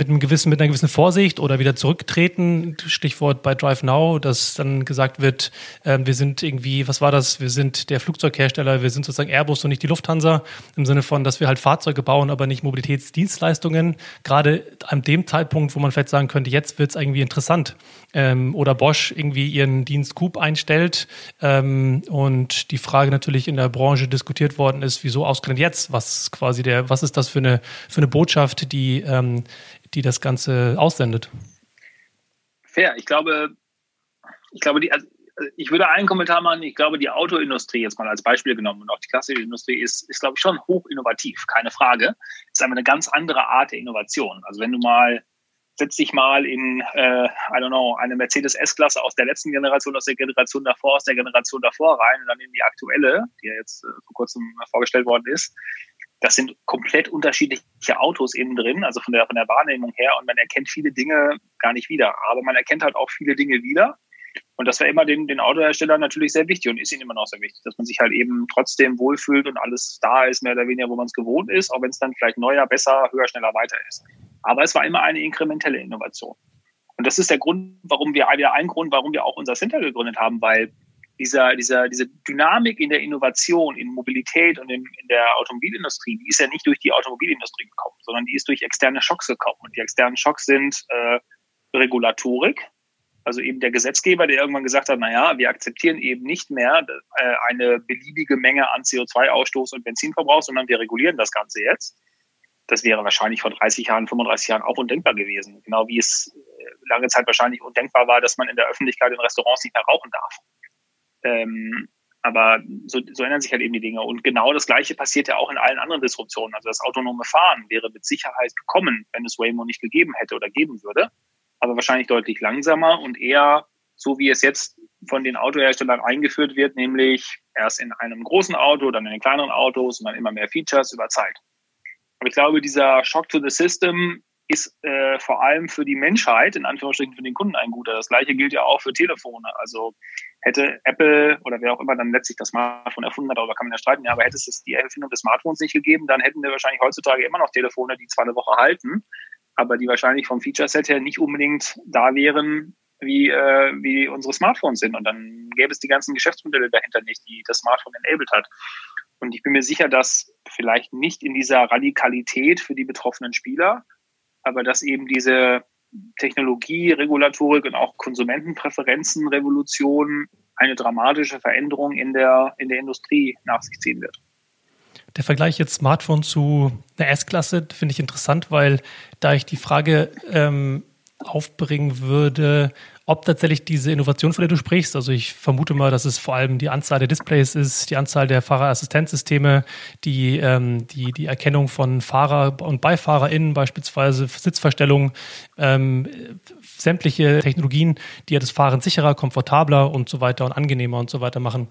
mit, einem gewissen, mit einer gewissen Vorsicht oder wieder zurücktreten. Stichwort bei Drive Now, dass dann gesagt wird, äh, wir sind irgendwie, was war das? Wir sind der Flugzeughersteller, wir sind sozusagen Airbus und nicht die Lufthansa, im Sinne von, dass wir halt Fahrzeuge bauen, aber nicht Mobilitätsdienstleistungen. Gerade an dem Zeitpunkt, wo man vielleicht sagen könnte, jetzt wird es irgendwie interessant. Ähm, oder Bosch irgendwie ihren Dienst Coop einstellt ähm, und die Frage natürlich in der Branche diskutiert worden ist, wieso ausgerechnet jetzt? Was quasi der, was ist das für eine, für eine Botschaft, die ähm, die das Ganze aussendet. Fair. Ich glaube, ich glaube, die, also ich würde einen Kommentar machen. Ich glaube, die Autoindustrie jetzt mal als Beispiel genommen und auch die klassische Industrie ist, ist glaube ich, schon hoch innovativ. Keine Frage. Ist aber eine ganz andere Art der Innovation. Also wenn du mal setz dich mal in, äh, I don't know, eine Mercedes S-Klasse aus der letzten Generation, aus der Generation davor, aus der Generation davor rein und dann in die aktuelle, die ja jetzt äh, vor kurzem vorgestellt worden ist das sind komplett unterschiedliche Autos eben drin, also von der, von der Wahrnehmung her. Und man erkennt viele Dinge gar nicht wieder. Aber man erkennt halt auch viele Dinge wieder. Und das war immer den, den Autoherstellern natürlich sehr wichtig und ist ihnen immer noch sehr wichtig, dass man sich halt eben trotzdem wohlfühlt und alles da ist, mehr oder weniger, wo man es gewohnt ist, auch wenn es dann vielleicht neuer, besser, höher, schneller, weiter ist. Aber es war immer eine inkrementelle Innovation. Und das ist der Grund, warum wir, wieder ein Grund, warum wir auch unser Center gegründet haben, weil dieser, dieser, diese Dynamik in der Innovation, in Mobilität und in, in der Automobilindustrie, die ist ja nicht durch die Automobilindustrie gekommen, sondern die ist durch externe Schocks gekommen. Und die externen Schocks sind äh, Regulatorik, also eben der Gesetzgeber, der irgendwann gesagt hat, naja, wir akzeptieren eben nicht mehr äh, eine beliebige Menge an CO2-Ausstoß und Benzinverbrauch, sondern wir regulieren das Ganze jetzt. Das wäre wahrscheinlich vor 30 Jahren, 35 Jahren auch undenkbar gewesen. Genau wie es äh, lange Zeit wahrscheinlich undenkbar war, dass man in der Öffentlichkeit in Restaurants nicht mehr rauchen darf. Ähm, aber so, so ändern sich halt eben die Dinge. Und genau das Gleiche passiert ja auch in allen anderen Disruptionen. Also das autonome Fahren wäre mit Sicherheit gekommen, wenn es Waymo nicht gegeben hätte oder geben würde. Aber wahrscheinlich deutlich langsamer und eher so, wie es jetzt von den Autoherstellern eingeführt wird, nämlich erst in einem großen Auto, dann in den kleineren Autos und dann immer mehr Features über Zeit. Aber ich glaube, dieser Shock to the System ist äh, vor allem für die Menschheit, in Anführungsstrichen für den Kunden ein guter. Das gleiche gilt ja auch für Telefone. Also hätte Apple oder wer auch immer dann letztlich das Smartphone erfunden hat, darüber kann man ja streiten, ja, aber hätte es die Erfindung des Smartphones nicht gegeben, dann hätten wir wahrscheinlich heutzutage immer noch Telefone, die zwar eine Woche halten, aber die wahrscheinlich vom Feature-Set her nicht unbedingt da wären, wie, äh, wie unsere Smartphones sind. Und dann gäbe es die ganzen Geschäftsmodelle dahinter nicht, die das Smartphone enabled hat. Und ich bin mir sicher, dass vielleicht nicht in dieser Radikalität für die betroffenen Spieler, aber dass eben diese Technologie, Regulatorik und auch Konsumentenpräferenzen, Revolution eine dramatische Veränderung in der, in der Industrie nach sich ziehen wird. Der Vergleich jetzt Smartphone zu einer S-Klasse finde ich interessant, weil da ich die Frage ähm, aufbringen würde, ob tatsächlich diese Innovation, von der du sprichst, also ich vermute mal, dass es vor allem die Anzahl der Displays ist, die Anzahl der Fahrerassistenzsysteme, die, ähm, die, die Erkennung von Fahrer- und BeifahrerInnen, beispielsweise Sitzverstellung, ähm, sämtliche Technologien, die ja das Fahren sicherer, komfortabler und so weiter und angenehmer und so weiter machen.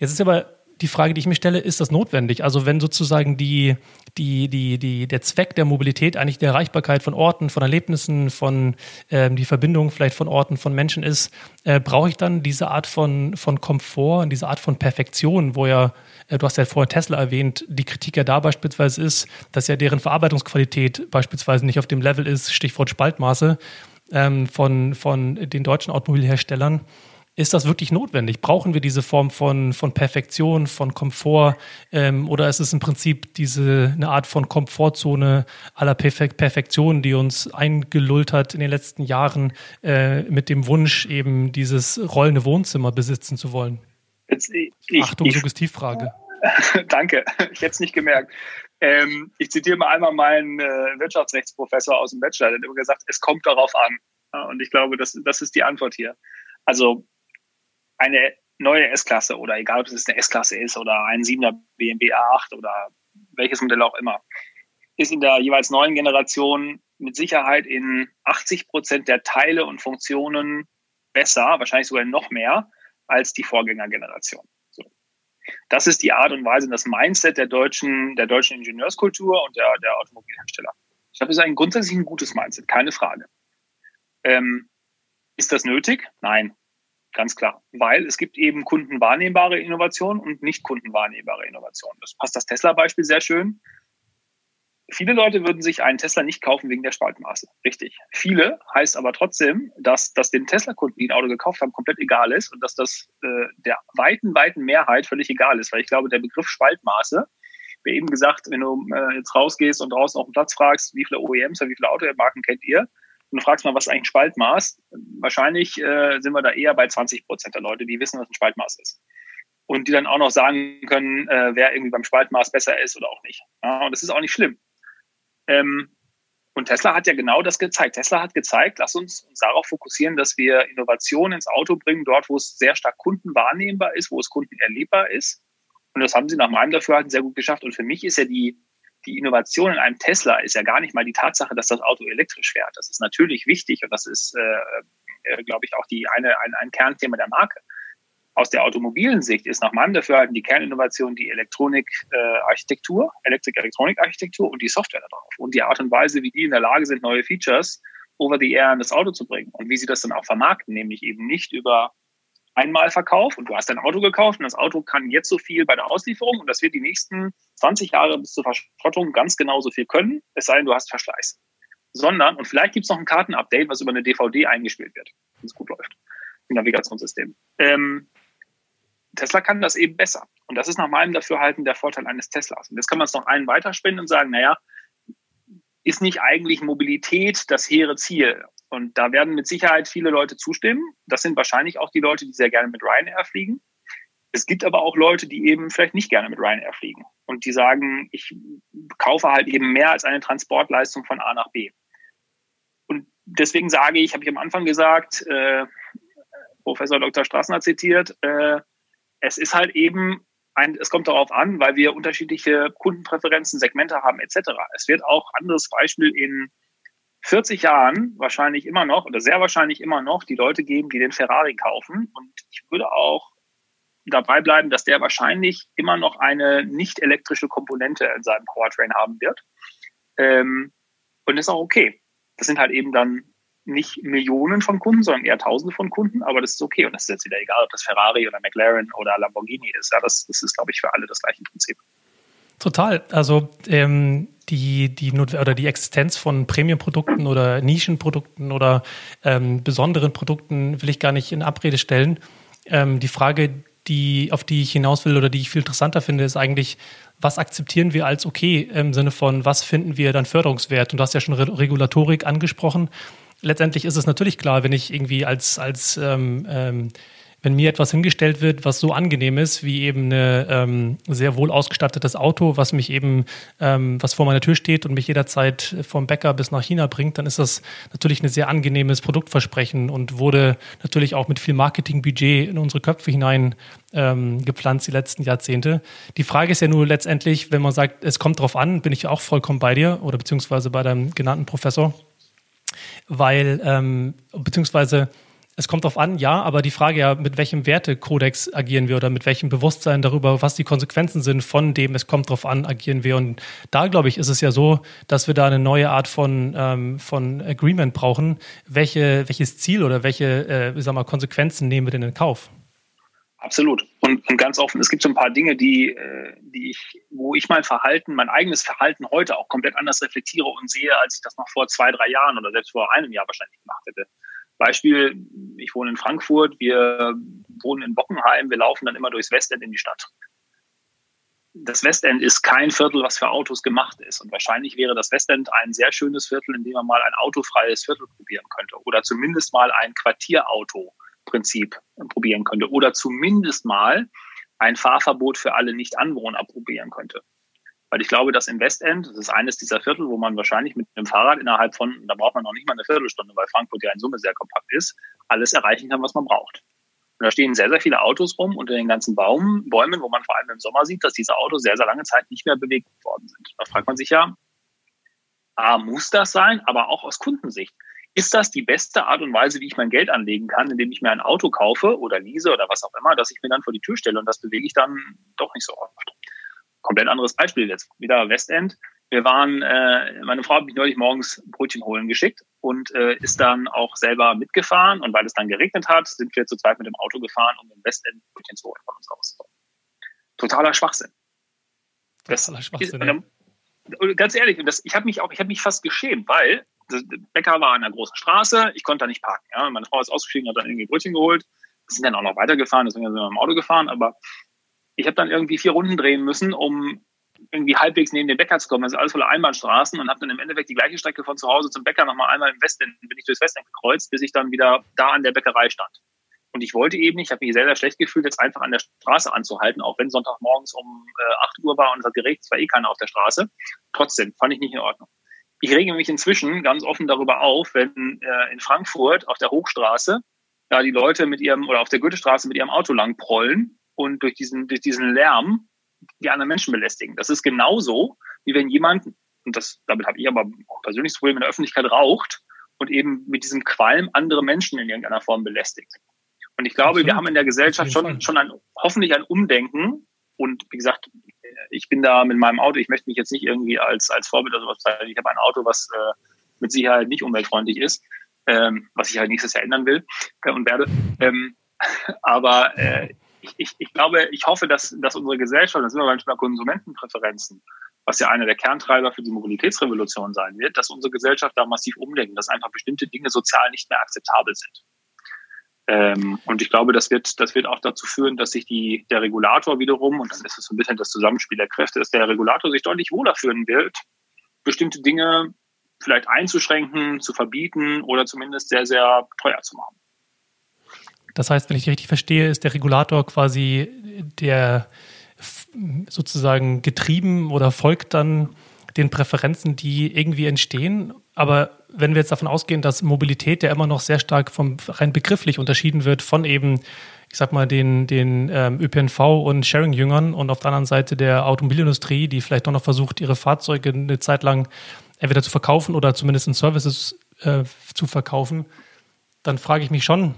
Jetzt ist aber die Frage, die ich mir stelle, ist das notwendig? Also wenn sozusagen die, die, die, die, der Zweck der Mobilität eigentlich die Erreichbarkeit von Orten, von Erlebnissen, von ähm, die Verbindung vielleicht von Orten, von Menschen ist, äh, brauche ich dann diese Art von, von Komfort und diese Art von Perfektion, wo ja, äh, du hast ja vorher Tesla erwähnt, die Kritik ja da beispielsweise ist, dass ja deren Verarbeitungsqualität beispielsweise nicht auf dem Level ist, Stichwort Spaltmaße, ähm, von, von den deutschen Automobilherstellern. Ist das wirklich notwendig? Brauchen wir diese Form von, von Perfektion, von Komfort? Ähm, oder ist es im Prinzip diese eine Art von Komfortzone aller Perfek Perfektion, die uns eingelullt hat in den letzten Jahren äh, mit dem Wunsch, eben dieses rollende Wohnzimmer besitzen zu wollen? Jetzt, ich, Achtung, ich, Suggestivfrage. *laughs* Danke, ich hätte es nicht gemerkt. Ähm, ich zitiere mal einmal meinen äh, Wirtschaftsrechtsprofessor aus dem Bachelor, der hat immer gesagt, es kommt darauf an. Und ich glaube, das, das ist die Antwort hier. Also eine neue S-Klasse oder egal, ob es eine S-Klasse ist oder ein 7er BMW A8 oder welches Modell auch immer, ist in der jeweils neuen Generation mit Sicherheit in 80 Prozent der Teile und Funktionen besser, wahrscheinlich sogar noch mehr, als die Vorgängergeneration. So. Das ist die Art und Weise, das Mindset der deutschen, der deutschen Ingenieurskultur und der, der Automobilhersteller. Ich glaube, es ist ein grundsätzlich ein gutes Mindset, keine Frage. Ähm, ist das nötig? Nein, Ganz klar. Weil es gibt eben kundenwahrnehmbare Innovationen und nicht kundenwahrnehmbare Innovationen. Das passt das Tesla-Beispiel sehr schön. Viele Leute würden sich einen Tesla nicht kaufen wegen der Spaltmaße. Richtig. Viele heißt aber trotzdem, dass das den Tesla-Kunden, die ein Auto gekauft haben, komplett egal ist und dass das äh, der weiten, weiten Mehrheit völlig egal ist. Weil ich glaube, der Begriff Spaltmaße, wie eben gesagt, wenn du äh, jetzt rausgehst und draußen auf dem Platz fragst, wie viele OEMs oder wie viele Automarken kennt ihr, und du fragst mal, was ist eigentlich ein Spaltmaß? Wahrscheinlich äh, sind wir da eher bei 20 Prozent der Leute, die wissen, was ein Spaltmaß ist. Und die dann auch noch sagen können, äh, wer irgendwie beim Spaltmaß besser ist oder auch nicht. Ja, und das ist auch nicht schlimm. Ähm, und Tesla hat ja genau das gezeigt. Tesla hat gezeigt, lass uns uns darauf fokussieren, dass wir Innovationen ins Auto bringen, dort, wo es sehr stark kundenwahrnehmbar ist, wo es kundenerlebbar ist. Und das haben sie nach meinem Dafürhalten sehr gut geschafft. Und für mich ist ja die, die Innovation in einem Tesla ist ja gar nicht mal die Tatsache, dass das Auto elektrisch fährt. Das ist natürlich wichtig und das ist, äh, äh, glaube ich, auch die eine, ein, ein Kernthema der Marke. Aus der automobilen Sicht ist nach meinem Dafürhalten die Kerninnovation die Elektronik-Architektur, äh, Elektrik-Elektronik-Architektur und die Software darauf und die Art und Weise, wie die in der Lage sind, neue Features over the air in das Auto zu bringen und wie sie das dann auch vermarkten, nämlich eben nicht über Einmalverkauf und du hast dein Auto gekauft und das Auto kann jetzt so viel bei der Auslieferung und das wird die nächsten 20 Jahre bis zur Verschrottung ganz genauso viel können, es sei denn, du hast Verschleiß. Sondern, und vielleicht gibt es noch ein Kartenupdate, was über eine DVD eingespielt wird, wenn es gut läuft, im Navigationssystem. Ähm, Tesla kann das eben besser. Und das ist nach meinem Dafürhalten der Vorteil eines Teslas. Und jetzt kann man es noch einen weiterspinnen und sagen, naja, ist nicht eigentlich Mobilität das hehre Ziel? Und da werden mit Sicherheit viele Leute zustimmen. Das sind wahrscheinlich auch die Leute, die sehr gerne mit Ryanair fliegen. Es gibt aber auch Leute, die eben vielleicht nicht gerne mit Ryanair fliegen und die sagen, ich kaufe halt eben mehr als eine Transportleistung von A nach B. Und deswegen sage ich, habe ich am Anfang gesagt, äh, Professor Dr. Strassner zitiert, äh, es ist halt eben ein, es kommt darauf an, weil wir unterschiedliche Kundenpräferenzen, Segmente haben etc. Es wird auch anderes Beispiel in 40 Jahren wahrscheinlich immer noch oder sehr wahrscheinlich immer noch die Leute geben, die den Ferrari kaufen. Und ich würde auch dabei bleiben, dass der wahrscheinlich immer noch eine nicht elektrische Komponente in seinem Powertrain haben wird. Ähm, und ist auch okay. Das sind halt eben dann nicht Millionen von Kunden, sondern eher Tausende von Kunden, aber das ist okay. Und das ist jetzt wieder egal, ob das Ferrari oder McLaren oder Lamborghini ist. Ja, das, das ist, glaube ich, für alle das gleiche Prinzip. Total. Also ähm, die, die, oder die Existenz von Premium-Produkten oder Nischenprodukten oder ähm, besonderen Produkten will ich gar nicht in Abrede stellen. Ähm, die Frage, die, auf die ich hinaus will oder die ich viel interessanter finde, ist eigentlich, was akzeptieren wir als okay im Sinne von, was finden wir dann förderungswert? Und du hast ja schon Re Regulatorik angesprochen. Letztendlich ist es natürlich klar, wenn ich irgendwie als, als ähm, ähm, wenn mir etwas hingestellt wird, was so angenehm ist, wie eben ein ähm, sehr wohl ausgestattetes Auto, was mich eben, ähm, was vor meiner Tür steht und mich jederzeit vom Bäcker bis nach China bringt, dann ist das natürlich ein sehr angenehmes Produktversprechen und wurde natürlich auch mit viel Marketingbudget in unsere Köpfe hinein ähm, gepflanzt die letzten Jahrzehnte. Die Frage ist ja nur letztendlich, wenn man sagt, es kommt drauf an, bin ich auch vollkommen bei dir oder beziehungsweise bei deinem genannten Professor, weil ähm, beziehungsweise es kommt darauf an, ja, aber die Frage ja, mit welchem Wertekodex agieren wir oder mit welchem Bewusstsein darüber, was die Konsequenzen sind von dem, es kommt darauf an, agieren wir. Und da, glaube ich, ist es ja so, dass wir da eine neue Art von, ähm, von Agreement brauchen. Welche, welches Ziel oder welche, äh, sag mal, Konsequenzen nehmen wir denn in Kauf? Absolut. Und, und ganz offen, es gibt so ein paar Dinge, die, äh, die ich, wo ich mein Verhalten, mein eigenes Verhalten heute auch komplett anders reflektiere und sehe, als ich das noch vor zwei, drei Jahren oder selbst vor einem Jahr wahrscheinlich gemacht hätte. Beispiel, ich wohne in Frankfurt, wir wohnen in Bockenheim, wir laufen dann immer durchs Westend in die Stadt. Das Westend ist kein Viertel, was für Autos gemacht ist. Und wahrscheinlich wäre das Westend ein sehr schönes Viertel, in dem man mal ein autofreies Viertel probieren könnte. Oder zumindest mal ein Quartierauto-Prinzip probieren könnte. Oder zumindest mal ein Fahrverbot für alle Nicht-Anwohner probieren könnte. Weil ich glaube, dass im Westend, das ist eines dieser Viertel, wo man wahrscheinlich mit dem Fahrrad innerhalb von, da braucht man noch nicht mal eine Viertelstunde, weil Frankfurt ja in Summe sehr kompakt ist, alles erreichen kann, was man braucht. Und da stehen sehr, sehr viele Autos rum unter den ganzen Baum, Bäumen, wo man vor allem im Sommer sieht, dass diese Autos sehr, sehr lange Zeit nicht mehr bewegt worden sind. Da fragt man sich ja, A, muss das sein, aber auch aus Kundensicht. Ist das die beste Art und Weise, wie ich mein Geld anlegen kann, indem ich mir ein Auto kaufe oder lease oder was auch immer, dass ich mir dann vor die Tür stelle und das bewege ich dann doch nicht so oft? Komplett anderes Beispiel jetzt. Wieder Westend. Wir waren, äh, meine Frau hat mich neulich morgens Brötchen holen geschickt und äh, ist dann auch selber mitgefahren. Und weil es dann geregnet hat, sind wir zu zweit mit dem Auto gefahren, um im Westend Brötchen zu holen von uns aus. Totaler Schwachsinn. Totaler Schwachsinn. Ist, ja. ganz ehrlich, das, ich habe mich auch, ich habe mich fast geschämt, weil der Bäcker war an einer großen Straße, ich konnte da nicht parken. Ja? Meine Frau ist ausgestiegen, hat dann irgendwie Brötchen geholt. Wir sind dann auch noch weitergefahren, deswegen sind wir im Auto gefahren, aber ich habe dann irgendwie vier Runden drehen müssen, um irgendwie halbwegs neben den Bäcker zu kommen. Das ist alles voller Einbahnstraßen und habe dann im Endeffekt die gleiche Strecke von zu Hause zum Bäcker nochmal einmal im Westen, bin ich durchs Westen gekreuzt, bis ich dann wieder da an der Bäckerei stand. Und ich wollte eben, ich habe mich sehr, sehr schlecht gefühlt, jetzt einfach an der Straße anzuhalten, auch wenn Sonntagmorgens um äh, 8 Uhr war und es hat geregnet, es war eh keiner auf der Straße. Trotzdem fand ich nicht in Ordnung. Ich rege mich inzwischen ganz offen darüber auf, wenn äh, in Frankfurt auf der Hochstraße ja, die Leute mit ihrem oder auf der Goethestraße mit ihrem Auto lang prollen und durch diesen, durch diesen Lärm die anderen Menschen belästigen. Das ist genauso, wie wenn jemand, und das, damit habe ich aber auch persönliches Problem in der Öffentlichkeit raucht und eben mit diesem Qualm andere Menschen in irgendeiner Form belästigt. Und ich glaube, wir haben in der Gesellschaft schon, schon ein, hoffentlich ein Umdenken. Und wie gesagt, ich bin da mit meinem Auto, ich möchte mich jetzt nicht irgendwie als, als Vorbild oder sowas zeigen. Ich habe ein Auto, was äh, mit Sicherheit nicht umweltfreundlich ist, ähm, was ich halt nächstes Jahr ändern will äh, und werde. Ähm, *laughs* aber äh, ich, ich, ich glaube, ich hoffe, dass, dass unsere Gesellschaft, das sind wir manchmal Konsumentenpräferenzen, was ja einer der Kerntreiber für die Mobilitätsrevolution sein wird, dass unsere Gesellschaft da massiv umdenkt, dass einfach bestimmte Dinge sozial nicht mehr akzeptabel sind. Ähm, und ich glaube, das wird, das wird auch dazu führen, dass sich die, der Regulator wiederum, und dann ist es so ein bisschen das Zusammenspiel der Kräfte, dass der Regulator sich deutlich wohler führen wird, bestimmte Dinge vielleicht einzuschränken, zu verbieten oder zumindest sehr, sehr teuer zu machen. Das heißt, wenn ich richtig verstehe, ist der Regulator quasi der sozusagen getrieben oder folgt dann den Präferenzen, die irgendwie entstehen. Aber wenn wir jetzt davon ausgehen, dass Mobilität ja immer noch sehr stark vom rein begrifflich unterschieden wird von eben, ich sag mal, den, den ähm, ÖPNV und Sharing-Jüngern und auf der anderen Seite der Automobilindustrie, die vielleicht auch noch versucht, ihre Fahrzeuge eine Zeit lang entweder zu verkaufen oder zumindest in Services äh, zu verkaufen, dann frage ich mich schon,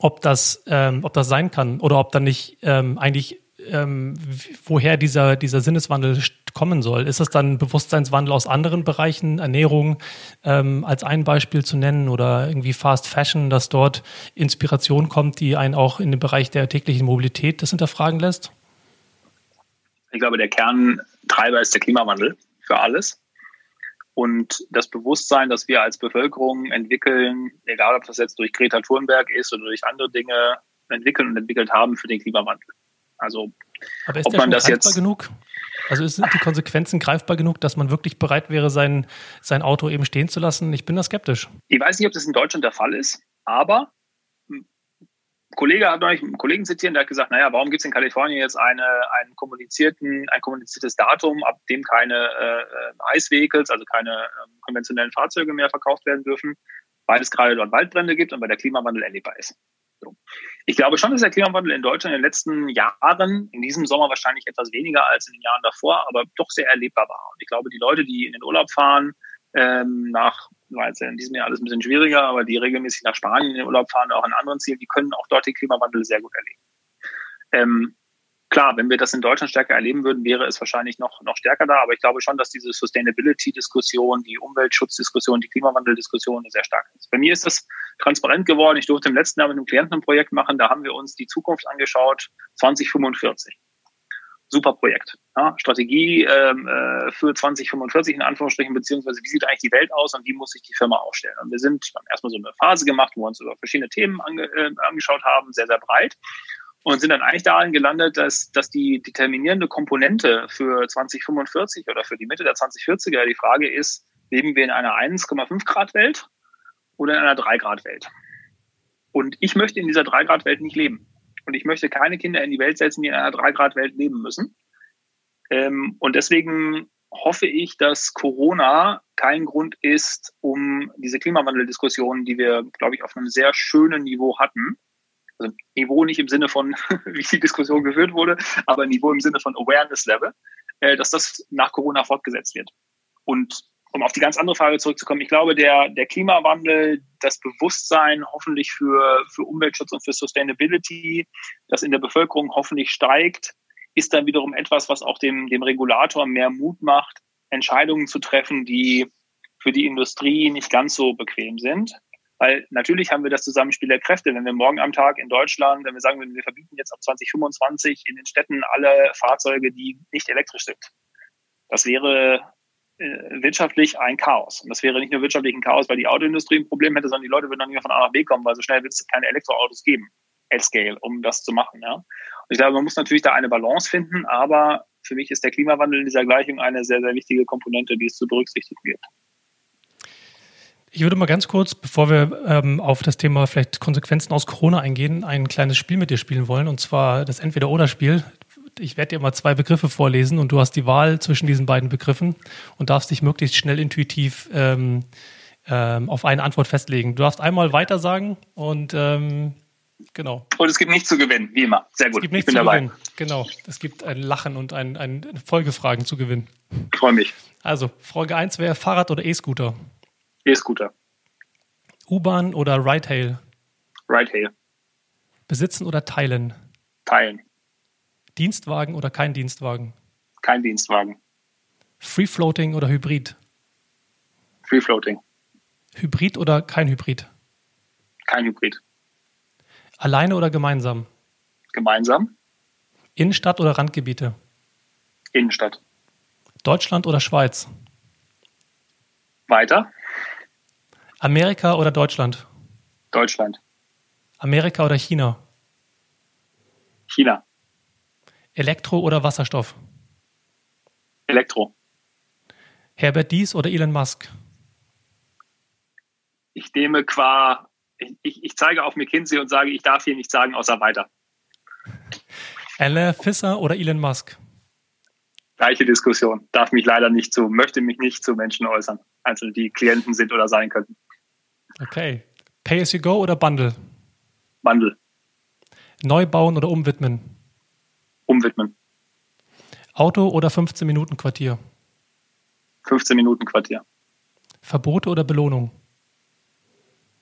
ob das, ähm, ob das sein kann oder ob dann nicht ähm, eigentlich ähm, woher dieser, dieser Sinneswandel kommen soll. Ist es dann Bewusstseinswandel aus anderen Bereichen, Ernährung ähm, als ein Beispiel zu nennen oder irgendwie Fast Fashion, dass dort Inspiration kommt, die einen auch in dem Bereich der täglichen Mobilität das hinterfragen lässt? Ich glaube, der Kerntreiber ist der Klimawandel für alles. Und das Bewusstsein, das wir als Bevölkerung entwickeln, egal ob das jetzt durch Greta Thunberg ist oder durch andere Dinge entwickeln und entwickelt haben für den Klimawandel. Also, Aber ist ob man das jetzt genug? Also sind die Konsequenzen greifbar genug, dass man wirklich bereit wäre, sein, sein Auto eben stehen zu lassen? Ich bin da skeptisch. Ich weiß nicht, ob das in Deutschland der Fall ist, aber Kollege hat neulich einen Kollegen zitiert, der hat gesagt, naja, warum gibt es in Kalifornien jetzt eine, einen kommunizierten, ein kommuniziertes Datum, ab dem keine äh, Ice Vehicles, also keine äh, konventionellen Fahrzeuge mehr verkauft werden dürfen, weil es gerade dort Waldbrände gibt und weil der Klimawandel erlebbar ist. So. Ich glaube schon, dass der Klimawandel in Deutschland in den letzten Jahren, in diesem Sommer wahrscheinlich etwas weniger als in den Jahren davor, aber doch sehr erlebbar war. Und ich glaube, die Leute, die in den Urlaub fahren, ähm, nach, war jetzt in diesem Jahr alles ein bisschen schwieriger, aber die regelmäßig nach Spanien in den Urlaub fahren, auch an anderen Zielen, die können auch dort den Klimawandel sehr gut erleben. Ähm, Klar, wenn wir das in Deutschland stärker erleben würden, wäre es wahrscheinlich noch, noch stärker da. Aber ich glaube schon, dass diese Sustainability-Diskussion, die Umweltschutzdiskussion, die Klimawandel-Diskussion sehr stark ist. Bei mir ist das transparent geworden. Ich durfte im letzten Jahr mit einem Klienten ein Projekt machen. Da haben wir uns die Zukunft angeschaut, 2045. Super Projekt. Ja, Strategie ähm, äh, für 2045 in Anführungsstrichen, beziehungsweise wie sieht eigentlich die Welt aus und wie muss sich die Firma aufstellen. Und wir sind haben erstmal so eine Phase gemacht, wo wir uns über verschiedene Themen ange, äh, angeschaut haben, sehr, sehr breit und sind dann eigentlich darin gelandet, dass, dass die determinierende Komponente für 2045 oder für die Mitte der 2040er die Frage ist, leben wir in einer 1,5 Grad Welt oder in einer 3 Grad Welt? Und ich möchte in dieser 3 Grad Welt nicht leben. Und ich möchte keine Kinder in die Welt setzen, die in einer 3 Grad Welt leben müssen. Ähm, und deswegen hoffe ich, dass Corona kein Grund ist, um diese Klimawandeldiskussion, die wir, glaube ich, auf einem sehr schönen Niveau hatten, also Niveau nicht im Sinne von, *laughs* wie die Diskussion geführt wurde, aber Niveau im Sinne von Awareness Level, äh, dass das nach Corona fortgesetzt wird. Und um auf die ganz andere Frage zurückzukommen, ich glaube, der, der Klimawandel, das Bewusstsein hoffentlich für, für Umweltschutz und für Sustainability, das in der Bevölkerung hoffentlich steigt, ist dann wiederum etwas, was auch dem, dem Regulator mehr Mut macht, Entscheidungen zu treffen, die für die Industrie nicht ganz so bequem sind. Weil natürlich haben wir das Zusammenspiel der Kräfte. Wenn wir morgen am Tag in Deutschland, wenn wir sagen, wir verbieten jetzt ab 2025 in den Städten alle Fahrzeuge, die nicht elektrisch sind. Das wäre wirtschaftlich ein Chaos. Und das wäre nicht nur wirtschaftlich ein Chaos, weil die Autoindustrie ein Problem hätte, sondern die Leute würden dann nicht mehr von A nach B kommen, weil so schnell wird es keine Elektroautos geben, at scale, um das zu machen. Ja? Und ich glaube, man muss natürlich da eine Balance finden, aber für mich ist der Klimawandel in dieser Gleichung eine sehr, sehr wichtige Komponente, die es zu berücksichtigen gibt. Ich würde mal ganz kurz, bevor wir ähm, auf das Thema vielleicht Konsequenzen aus Corona eingehen, ein kleines Spiel mit dir spielen wollen, und zwar das Entweder-Oder-Spiel. Ich werde dir mal zwei Begriffe vorlesen und du hast die Wahl zwischen diesen beiden Begriffen und darfst dich möglichst schnell intuitiv ähm, ähm, auf eine Antwort festlegen. Du darfst einmal weiter sagen und ähm, genau. Und es gibt nichts zu gewinnen, wie immer. Sehr gut. Es gibt nichts zu dabei. gewinnen. Genau. Es gibt ein Lachen und ein, ein Folgefragen zu gewinnen. Ich freue mich. Also, Frage 1 wäre Fahrrad oder E-Scooter? E-Scooter. U-Bahn oder Ride-Hail? Ride-Hail. Besitzen oder teilen? Teilen. Dienstwagen oder kein Dienstwagen? Kein Dienstwagen. Free-Floating oder Hybrid? Free-Floating. Hybrid oder kein Hybrid? Kein Hybrid. Alleine oder gemeinsam? Gemeinsam. Innenstadt oder Randgebiete? Innenstadt. Deutschland oder Schweiz? Weiter. Amerika oder Deutschland? Deutschland. Amerika oder China? China. Elektro oder Wasserstoff? Elektro. Herbert Dies oder Elon Musk? Ich nehme qua, ich, ich zeige auf McKinsey und sage, ich darf hier nichts sagen, außer weiter. Alain Fisser oder Elon Musk? Gleiche Diskussion. Darf mich leider nicht zu, möchte mich nicht zu Menschen äußern, also die Klienten sind oder sein könnten. Okay. Pay as you go oder Bundle? Bundle. Neu bauen oder umwidmen? Umwidmen. Auto oder 15 Minuten Quartier? 15 Minuten Quartier. Verbote oder Belohnung?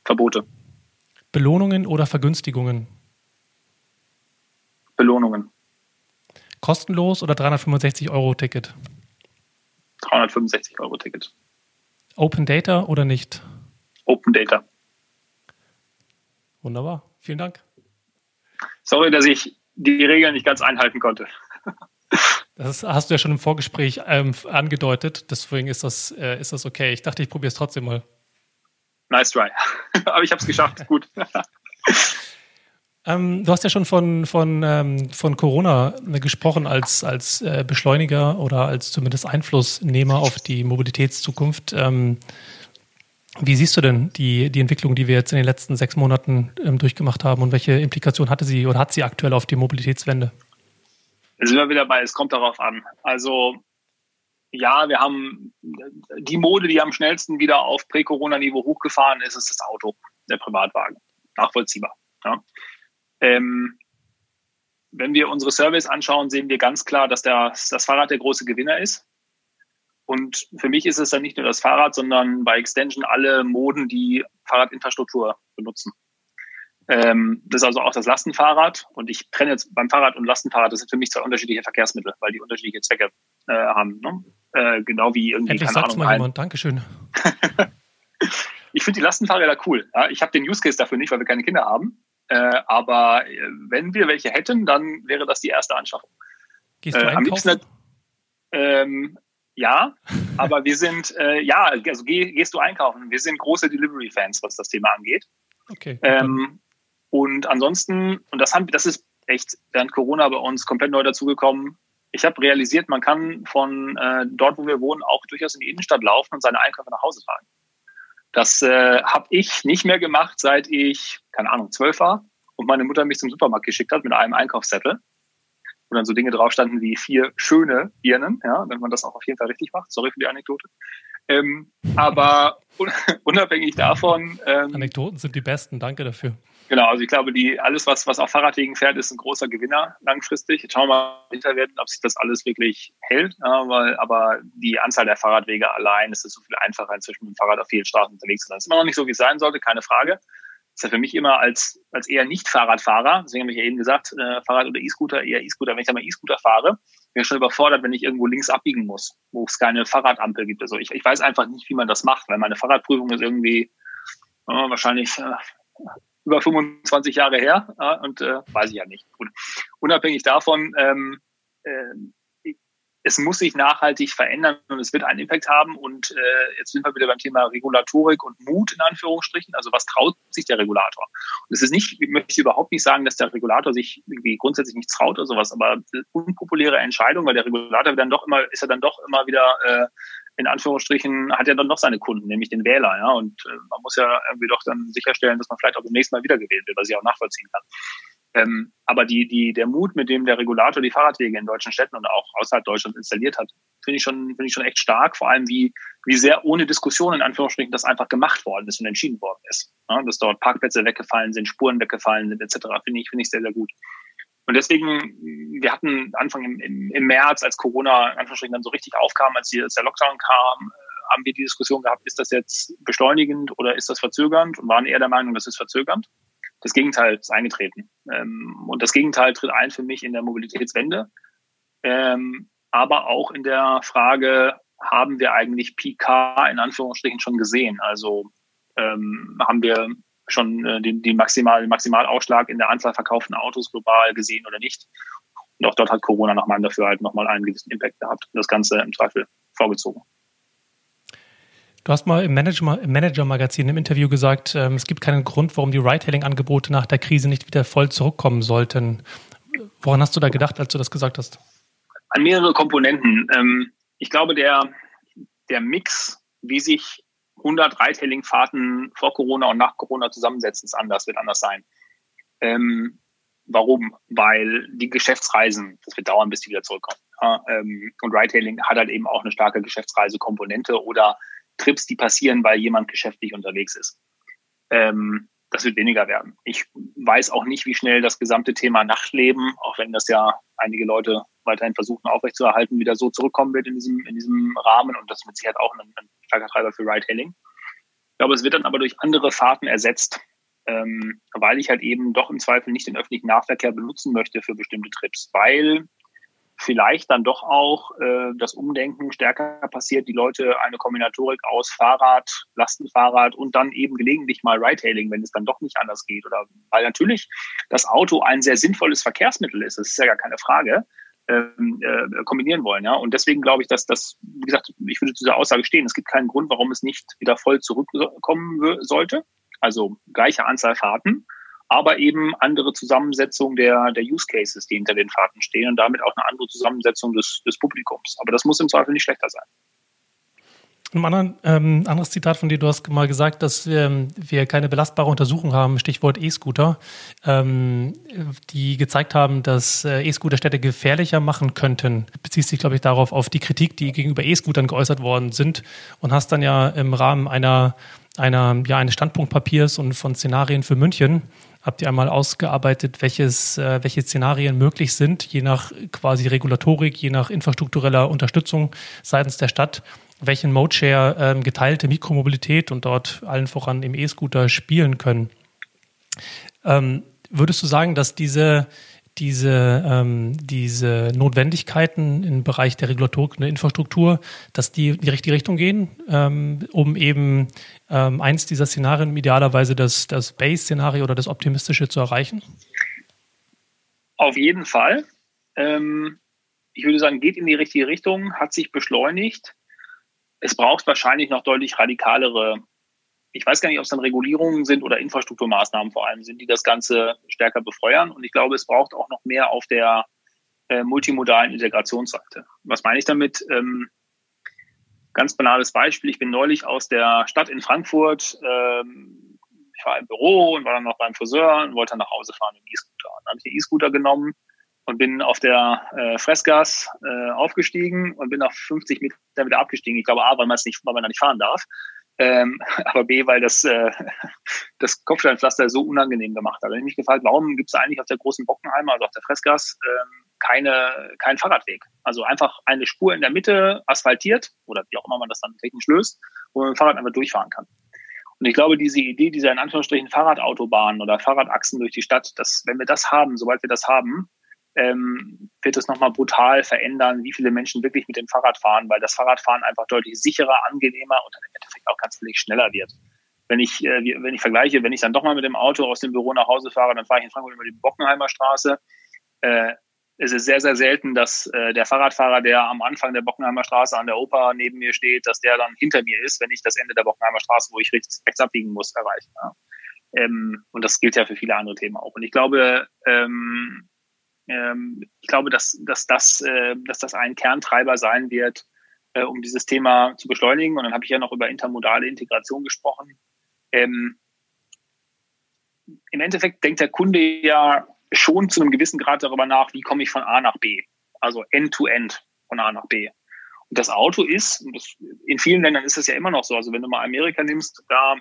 Verbote. Belohnungen oder Vergünstigungen? Belohnungen. Kostenlos oder 365 Euro Ticket? 365 Euro Ticket. Open Data oder nicht? Open Data. Wunderbar. Vielen Dank. Sorry, dass ich die Regeln nicht ganz einhalten konnte. Das hast du ja schon im Vorgespräch ähm, angedeutet, deswegen ist das, äh, ist das okay. Ich dachte, ich probiere es trotzdem mal. Nice try. *laughs* Aber ich habe es geschafft. Gut. *laughs* Ähm, du hast ja schon von, von, ähm, von Corona gesprochen als, als äh, Beschleuniger oder als zumindest Einflussnehmer auf die Mobilitätszukunft. Ähm, wie siehst du denn die, die Entwicklung, die wir jetzt in den letzten sechs Monaten ähm, durchgemacht haben und welche Implikationen hatte sie oder hat sie aktuell auf die Mobilitätswende? Da sind wir wieder bei, es kommt darauf an. Also ja, wir haben die Mode, die am schnellsten wieder auf Prä-Corona-Niveau hochgefahren ist, ist das Auto, der Privatwagen. Nachvollziehbar. Ja. Ähm, wenn wir unsere Surveys anschauen, sehen wir ganz klar, dass der, das Fahrrad der große Gewinner ist. Und für mich ist es dann nicht nur das Fahrrad, sondern bei Extension alle Moden, die Fahrradinfrastruktur benutzen. Ähm, das ist also auch das Lastenfahrrad. Und ich trenne jetzt beim Fahrrad und Lastenfahrrad, das sind für mich zwei unterschiedliche Verkehrsmittel, weil die unterschiedliche Zwecke äh, haben. Ne? Äh, genau wie irgendwie, Endlich keine Ahnung. Mal jemand. Dankeschön. *laughs* ich finde die Lastenfahrräder cool. Ja, ich habe den Use Case dafür nicht, weil wir keine Kinder haben. Äh, aber äh, wenn wir welche hätten, dann wäre das die erste Anschaffung. Gehst du äh, am liebsten, ähm, ja, aber wir sind, äh, ja, also geh, gehst du einkaufen. Wir sind große Delivery-Fans, was das Thema angeht. Okay. Ähm, und ansonsten, und das haben das ist echt während Corona bei uns komplett neu dazugekommen. Ich habe realisiert, man kann von äh, dort, wo wir wohnen, auch durchaus in die Innenstadt laufen und seine Einkäufe nach Hause tragen. Das äh, habe ich nicht mehr gemacht, seit ich, keine Ahnung, zwölf war und meine Mutter mich zum Supermarkt geschickt hat mit einem Einkaufszettel, wo dann so Dinge drauf standen wie vier schöne Birnen, ja, wenn man das auch auf jeden Fall richtig macht. Sorry für die Anekdote. Ähm, aber *laughs* unabhängig davon. Ähm, Anekdoten sind die besten, danke dafür. Genau, also ich glaube, die, alles, was, was auf Fahrradwegen fährt, ist ein großer Gewinner langfristig. Jetzt schauen wir mal hinter werden, ob sich das alles wirklich hält. Ja, weil, aber die Anzahl der Fahrradwege allein ist es so viel einfacher, inzwischen mit dem Fahrrad auf vielen Straßen unterwegs zu sein. Das ist immer noch nicht so, wie es sein sollte, keine Frage. Ist ja für mich immer als, als eher Nicht-Fahrradfahrer, deswegen habe ich ja eben gesagt, äh, Fahrrad oder E-Scooter, eher E-Scooter. Wenn ich da mal E-Scooter fahre, bin ich schon überfordert, wenn ich irgendwo links abbiegen muss, wo es keine Fahrradampel gibt. Also ich, ich weiß einfach nicht, wie man das macht, weil meine Fahrradprüfung ist irgendwie äh, wahrscheinlich äh, über 25 Jahre her ja, und äh, weiß ich ja nicht. Gut. Unabhängig davon, ähm, äh, es muss sich nachhaltig verändern und es wird einen Impact haben. Und äh, jetzt sind wir wieder beim Thema Regulatorik und Mut in Anführungsstrichen. Also was traut sich der Regulator? Und es ist nicht, ich möchte überhaupt nicht sagen, dass der Regulator sich irgendwie grundsätzlich nichts traut oder sowas, aber unpopuläre Entscheidung, weil der Regulator dann doch immer, ist ja dann doch immer wieder äh, in Anführungsstrichen hat ja dann noch seine Kunden, nämlich den Wähler. Ja? Und äh, man muss ja irgendwie doch dann sicherstellen, dass man vielleicht auch beim nächsten Mal wiedergewählt wird, was ich auch nachvollziehen kann. Ähm, aber die, die, der Mut, mit dem der Regulator die Fahrradwege in deutschen Städten und auch außerhalb Deutschlands installiert hat, finde ich schon, finde ich schon echt stark. Vor allem, wie, wie sehr ohne Diskussion in Anführungsstrichen das einfach gemacht worden ist und entschieden worden ist. Ja? Dass dort Parkplätze weggefallen sind, Spuren weggefallen sind, etc. Finde ich, finde ich sehr, sehr gut. Und deswegen, wir hatten Anfang im, im, im März, als Corona in Anführungsstrichen dann so richtig aufkam, als, die, als der Lockdown kam, äh, haben wir die Diskussion gehabt, ist das jetzt beschleunigend oder ist das verzögernd? Und waren eher der Meinung, das ist verzögernd. Das Gegenteil ist eingetreten. Ähm, und das Gegenteil tritt ein für mich in der Mobilitätswende. Ähm, aber auch in der Frage, haben wir eigentlich PK in Anführungsstrichen schon gesehen? Also ähm, haben wir schon äh, den, den maximal, Maximalausschlag in der Anzahl verkauften Autos global gesehen oder nicht. Und auch dort hat Corona nach meinem Dafürhalten nochmal einen gewissen Impact gehabt und das Ganze im Zweifel vorgezogen. Du hast mal im Manager-Magazin im Interview gesagt, ähm, es gibt keinen Grund, warum die Ride-Hailing-Angebote nach der Krise nicht wieder voll zurückkommen sollten. Woran hast du da gedacht, als du das gesagt hast? An mehrere Komponenten. Ähm, ich glaube, der, der Mix, wie sich 100 Ride-Hailing-Fahrten vor Corona und nach Corona zusammensetzen, ist anders, wird anders sein. Ähm, warum? Weil die Geschäftsreisen, das wird dauern, bis die wieder zurückkommen. Und Ride-Hailing hat halt eben auch eine starke Geschäftsreisekomponente oder Trips, die passieren, weil jemand geschäftlich unterwegs ist. Ähm, das wird weniger werden. Ich weiß auch nicht, wie schnell das gesamte Thema Nachtleben, auch wenn das ja einige Leute weiterhin versuchen aufrechtzuerhalten, wieder so zurückkommen wird in diesem, in diesem Rahmen. Und das mit Sicherheit auch ein, ein starker Treiber für Ride-Hailing. Ich glaube, es wird dann aber durch andere Fahrten ersetzt, ähm, weil ich halt eben doch im Zweifel nicht den öffentlichen Nahverkehr benutzen möchte für bestimmte Trips, weil vielleicht dann doch auch äh, das Umdenken stärker passiert, die Leute eine Kombinatorik aus Fahrrad, Lastenfahrrad und dann eben gelegentlich mal Ride-Hailing, wenn es dann doch nicht anders geht. Oder weil natürlich das Auto ein sehr sinnvolles Verkehrsmittel ist, das ist ja gar keine Frage, ähm, äh, kombinieren wollen. Ja? Und deswegen glaube ich, dass das, wie gesagt, ich würde zu dieser Aussage stehen, es gibt keinen Grund, warum es nicht wieder voll zurückkommen sollte. Also gleiche Anzahl Fahrten aber eben andere Zusammensetzung der, der Use Cases, die hinter den Fahrten stehen und damit auch eine andere Zusammensetzung des, des Publikums. Aber das muss im Zweifel nicht schlechter sein. Ein anderen, ähm, anderes Zitat von dir, du hast mal gesagt, dass ähm, wir keine belastbare Untersuchung haben, Stichwort E-Scooter, ähm, die gezeigt haben, dass äh, E-Scooter Städte gefährlicher machen könnten. Beziehst dich, glaube ich, darauf auf die Kritik, die gegenüber E-Scootern geäußert worden sind und hast dann ja im Rahmen einer, einer, ja, eines Standpunktpapiers und von Szenarien für München habt ihr einmal ausgearbeitet, welches, äh, welche Szenarien möglich sind, je nach quasi Regulatorik, je nach infrastruktureller Unterstützung seitens der Stadt, welchen Mode-Share ähm, geteilte Mikromobilität und dort allen voran im E-Scooter spielen können. Ähm, würdest du sagen, dass diese diese, ähm, diese Notwendigkeiten im Bereich der der Infrastruktur, dass die in die richtige Richtung gehen, ähm, um eben ähm, eins dieser Szenarien, idealerweise das, das Base-Szenario oder das optimistische zu erreichen? Auf jeden Fall. Ähm, ich würde sagen, geht in die richtige Richtung, hat sich beschleunigt. Es braucht wahrscheinlich noch deutlich radikalere ich weiß gar nicht, ob es dann Regulierungen sind oder Infrastrukturmaßnahmen vor allem sind, die das Ganze stärker befeuern. Und ich glaube, es braucht auch noch mehr auf der äh, multimodalen Integrationsseite. Was meine ich damit? Ähm, ganz banales Beispiel. Ich bin neulich aus der Stadt in Frankfurt. Ähm, ich war im Büro und war dann noch beim Friseur und wollte dann nach Hause fahren mit dem E-Scooter. Dann habe ich den E-Scooter genommen und bin auf der äh, Fressgas äh, aufgestiegen und bin nach 50 Meter wieder abgestiegen. Ich glaube, A, weil nicht, weil man da nicht fahren darf ähm, *laughs* aber B, weil das, äh, *laughs* das Kopfsteinpflaster so unangenehm gemacht hat. Da habe ich mich gefragt, warum gibt es eigentlich auf der großen Bockenheimer, also auf der Fressgas, ähm, keine, keinen Fahrradweg? Also einfach eine Spur in der Mitte asphaltiert oder wie auch immer man das dann technisch löst, wo man mit dem Fahrrad einfach durchfahren kann. Und ich glaube, diese Idee dieser in Anführungsstrichen Fahrradautobahnen oder Fahrradachsen durch die Stadt, dass wenn wir das haben, sobald wir das haben, ähm, wird es nochmal brutal verändern, wie viele Menschen wirklich mit dem Fahrrad fahren, weil das Fahrradfahren einfach deutlich sicherer, angenehmer und dann im Endeffekt auch ganz viel schneller wird. Wenn ich, äh, wenn ich vergleiche, wenn ich dann doch mal mit dem Auto aus dem Büro nach Hause fahre, dann fahre ich in Frankfurt über die Bockenheimer Straße. Äh, es ist sehr, sehr selten, dass äh, der Fahrradfahrer, der am Anfang der Bockenheimer Straße an der Oper neben mir steht, dass der dann hinter mir ist, wenn ich das Ende der Bockenheimer Straße, wo ich rechts, rechts abbiegen muss, erreiche. Ja. Ähm, und das gilt ja für viele andere Themen auch. Und ich glaube, ähm, ich glaube, dass, dass, das, äh, dass das ein Kerntreiber sein wird, äh, um dieses Thema zu beschleunigen. Und dann habe ich ja noch über intermodale Integration gesprochen. Ähm, Im Endeffekt denkt der Kunde ja schon zu einem gewissen Grad darüber nach, wie komme ich von A nach B. Also end-to-end -End von A nach B. Und das Auto ist, in vielen Ländern ist es ja immer noch so, also wenn du mal Amerika nimmst, da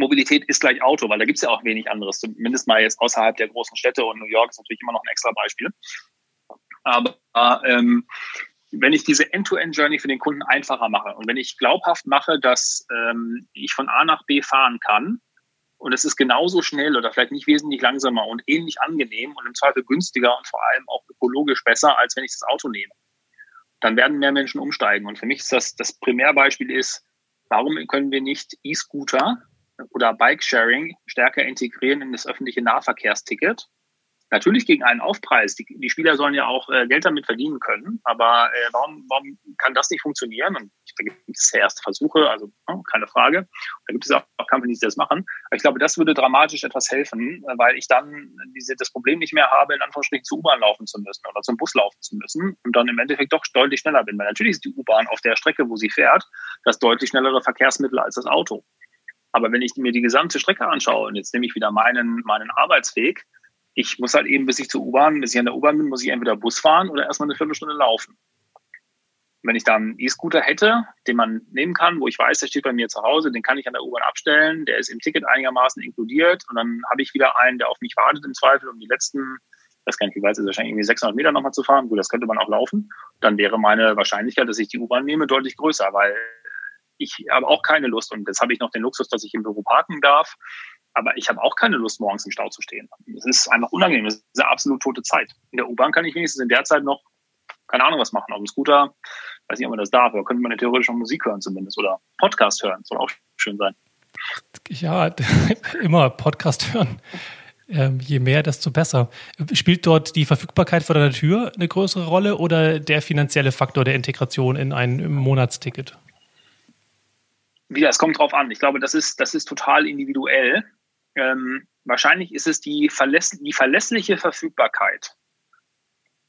Mobilität ist gleich Auto, weil da gibt es ja auch wenig anderes, zumindest mal jetzt außerhalb der großen Städte und New York ist natürlich immer noch ein extra Beispiel. Aber ähm, wenn ich diese End-to-End-Journey für den Kunden einfacher mache und wenn ich glaubhaft mache, dass ähm, ich von A nach B fahren kann und es ist genauso schnell oder vielleicht nicht wesentlich langsamer und ähnlich angenehm und im Zweifel günstiger und vor allem auch ökologisch besser, als wenn ich das Auto nehme, dann werden mehr Menschen umsteigen. Und für mich ist das, das Primärbeispiel ist, warum können wir nicht E-Scooter oder Bike-Sharing stärker integrieren in das öffentliche Nahverkehrsticket. Natürlich gegen einen Aufpreis. Die, die Spieler sollen ja auch äh, Geld damit verdienen können. Aber äh, warum, warum kann das nicht funktionieren? Und da gibt es erste Versuche, also oh, keine Frage. Da gibt es auch, auch Companies, die das machen. Aber ich glaube, das würde dramatisch etwas helfen, weil ich dann diese, das Problem nicht mehr habe, in Anführungsstrichen zur U-Bahn laufen zu müssen oder zum Bus laufen zu müssen und dann im Endeffekt doch deutlich schneller bin. Weil natürlich ist die U-Bahn auf der Strecke, wo sie fährt, das deutlich schnellere Verkehrsmittel als das Auto. Aber wenn ich mir die gesamte Strecke anschaue und jetzt nehme ich wieder meinen, meinen Arbeitsweg, ich muss halt eben, bis ich zur U-Bahn, bis ich an der U-Bahn bin, muss ich entweder Bus fahren oder erstmal eine Viertelstunde laufen. Wenn ich dann einen E-Scooter hätte, den man nehmen kann, wo ich weiß, der steht bei mir zu Hause, den kann ich an der U-Bahn abstellen, der ist im Ticket einigermaßen inkludiert und dann habe ich wieder einen, der auf mich wartet im Zweifel, um die letzten, ich weiß gar nicht, weit ist wahrscheinlich irgendwie 600 Meter nochmal zu fahren. Gut, das könnte man auch laufen. Dann wäre meine Wahrscheinlichkeit, dass ich die U-Bahn nehme, deutlich größer, weil ich habe auch keine Lust und jetzt habe ich noch den Luxus, dass ich im Büro parken darf. Aber ich habe auch keine Lust, morgens im Stau zu stehen. Es ist einfach unangenehm. Es ist eine absolut tote Zeit. In der U-Bahn kann ich wenigstens in der Zeit noch keine Ahnung was machen. Auf dem Scooter, weiß nicht, ob man das darf, aber könnte man theoretisch auch Musik hören zumindest oder Podcast hören. Soll auch schön sein. Ja, *laughs* immer Podcast hören. Ähm, je mehr, desto besser. Spielt dort die Verfügbarkeit vor der Tür eine größere Rolle oder der finanzielle Faktor der Integration in ein Monatsticket? Wieder, es kommt drauf an. Ich glaube, das ist, das ist total individuell. Ähm, wahrscheinlich ist es die, verläss die verlässliche Verfügbarkeit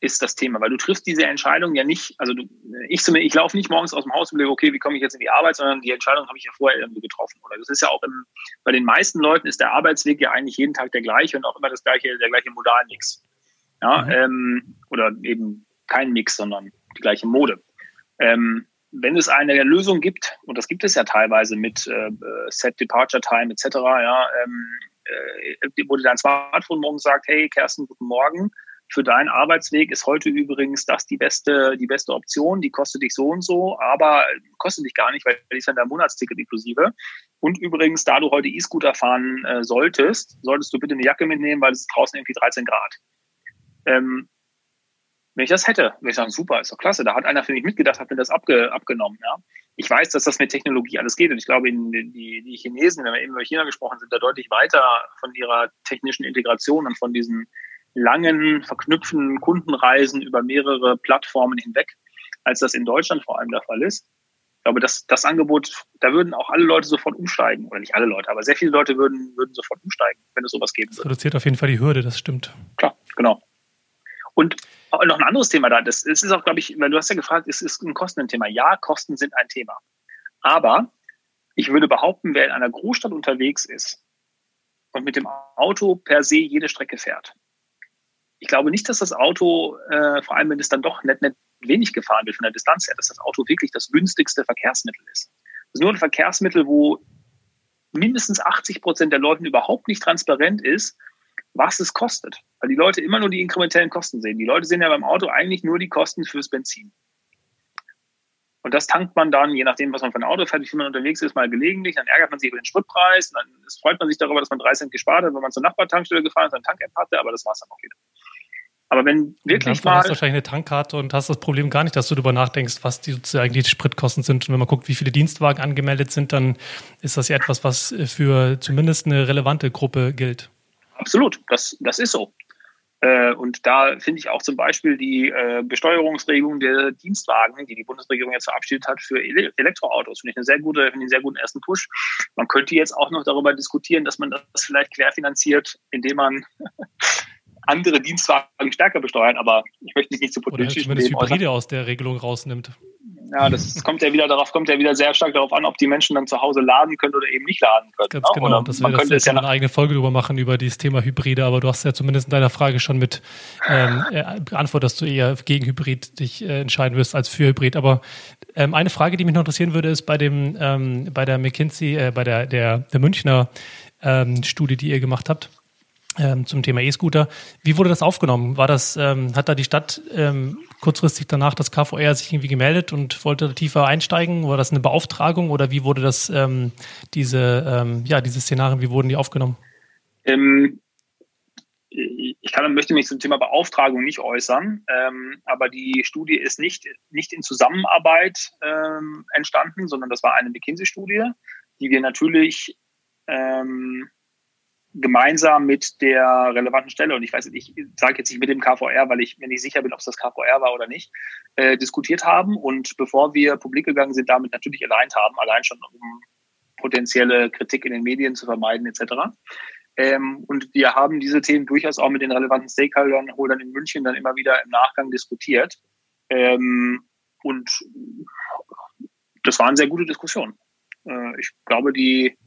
ist das Thema, weil du triffst diese Entscheidung ja nicht, also du, ich zumindest, ich laufe nicht morgens aus dem Haus und überlege, okay, wie komme ich jetzt in die Arbeit, sondern die Entscheidung habe ich ja vorher irgendwie getroffen. Oder das ist ja auch im, bei den meisten Leuten ist der Arbeitsweg ja eigentlich jeden Tag der gleiche und auch immer das gleiche, der gleiche Modalmix. Ja, mhm. ähm, oder eben kein Mix, sondern die gleiche Mode. Ähm, wenn es eine Lösung gibt, und das gibt es ja teilweise mit äh, Set Departure Time etc., ja, ähm, äh, wo dir dein Smartphone morgens sagt, hey Kerstin, guten Morgen, für deinen Arbeitsweg ist heute übrigens das die beste, die beste Option, die kostet dich so und so, aber kostet dich gar nicht, weil die ist ja dein Monatsticket inklusive. Und übrigens, da du heute E-Scooter fahren äh, solltest, solltest du bitte eine Jacke mitnehmen, weil es ist draußen irgendwie 13 Grad. Ähm, wenn ich das hätte, würde ich sagen, super, ist doch klasse. Da hat einer für mich mitgedacht, hat mir das abge, abgenommen. Ja. Ich weiß, dass das mit Technologie alles geht. Und ich glaube, die, die Chinesen, wenn wir eben über China gesprochen sind, da deutlich weiter von ihrer technischen Integration und von diesen langen, verknüpften Kundenreisen über mehrere Plattformen hinweg, als das in Deutschland vor allem der Fall ist. Ich glaube, das, das Angebot, da würden auch alle Leute sofort umsteigen. Oder nicht alle Leute, aber sehr viele Leute würden, würden sofort umsteigen, wenn es sowas geben würde. Das reduziert auf jeden Fall die Hürde, das stimmt. Klar, genau. Und noch ein anderes Thema da, das, ist auch, glaube ich, weil du hast ja gefragt, es ist ein Kostenthema. Ja, Kosten sind ein Thema. Aber ich würde behaupten, wer in einer Großstadt unterwegs ist und mit dem Auto per se jede Strecke fährt, ich glaube nicht, dass das Auto, äh, vor allem wenn es dann doch nicht, nicht wenig gefahren wird von der Distanz her, dass das Auto wirklich das günstigste Verkehrsmittel ist. Das ist nur ein Verkehrsmittel, wo mindestens 80 Prozent der Leuten überhaupt nicht transparent ist, was es kostet. Weil die Leute immer nur die inkrementellen Kosten sehen. Die Leute sehen ja beim Auto eigentlich nur die Kosten fürs Benzin. Und das tankt man dann, je nachdem, was man für ein Auto fährt, wie viel man unterwegs ist, mal gelegentlich. Dann ärgert man sich über den Spritpreis. Dann freut man sich darüber, dass man drei Cent gespart hat, wenn man zur Nachbartankstelle gefahren ist, eine Tank-App hatte. Aber das war es dann auch wieder. Aber wenn wirklich mal. Du hast wahrscheinlich eine Tankkarte und hast das Problem gar nicht, dass du darüber nachdenkst, was die sozusagen die Spritkosten sind. Und wenn man guckt, wie viele Dienstwagen angemeldet sind, dann ist das ja etwas, was für zumindest eine relevante Gruppe gilt. Absolut, das, das ist so. Äh, und da finde ich auch zum Beispiel die äh, Besteuerungsregelung der Dienstwagen, die die Bundesregierung jetzt verabschiedet hat für Elektroautos, finde ich eine sehr gute, finde ich einen sehr guten ersten Push. Man könnte jetzt auch noch darüber diskutieren, dass man das vielleicht querfinanziert, indem man *laughs* andere Dienstwagen stärker besteuern, aber ich möchte mich nicht zu politisch Oder zumindest Hybride aus der Regelung rausnimmt. Ja, das kommt ja wieder darauf, kommt ja wieder sehr stark darauf an, ob die Menschen dann zu Hause laden können oder eben nicht laden können. Ganz ne? genau, oder das man könnte jetzt ja eine eigene Folge drüber machen über dieses Thema Hybride, aber du hast ja zumindest in deiner Frage schon mit ähm, äh, beantwortet, dass du eher gegen Hybrid dich äh, entscheiden wirst als für Hybrid. Aber ähm, eine Frage, die mich noch interessieren würde, ist bei dem ähm, bei der McKinsey, äh, bei der der, der Münchner ähm, Studie, die ihr gemacht habt ähm, zum Thema E-Scooter. Wie wurde das aufgenommen? War das, ähm, hat da die Stadt ähm, kurzfristig danach das KVR sich irgendwie gemeldet und wollte tiefer einsteigen? War das eine Beauftragung oder wie wurde das, ähm, diese, ähm, ja, diese Szenarien, wie wurden die aufgenommen? Ähm, ich kann, möchte mich zum Thema Beauftragung nicht äußern, ähm, aber die Studie ist nicht, nicht in Zusammenarbeit ähm, entstanden, sondern das war eine McKinsey-Studie, die wir natürlich ähm, gemeinsam mit der relevanten Stelle, und ich weiß nicht, ich sage jetzt nicht mit dem KVR, weil ich mir nicht sicher bin, ob es das KVR war oder nicht, äh, diskutiert haben und bevor wir publik gegangen sind, damit natürlich allein haben, allein schon um potenzielle Kritik in den Medien zu vermeiden etc. Ähm, und wir haben diese Themen durchaus auch mit den relevanten Stakeholdern in München dann immer wieder im Nachgang diskutiert. Ähm, und das waren sehr gute Diskussionen. Äh, ich glaube, die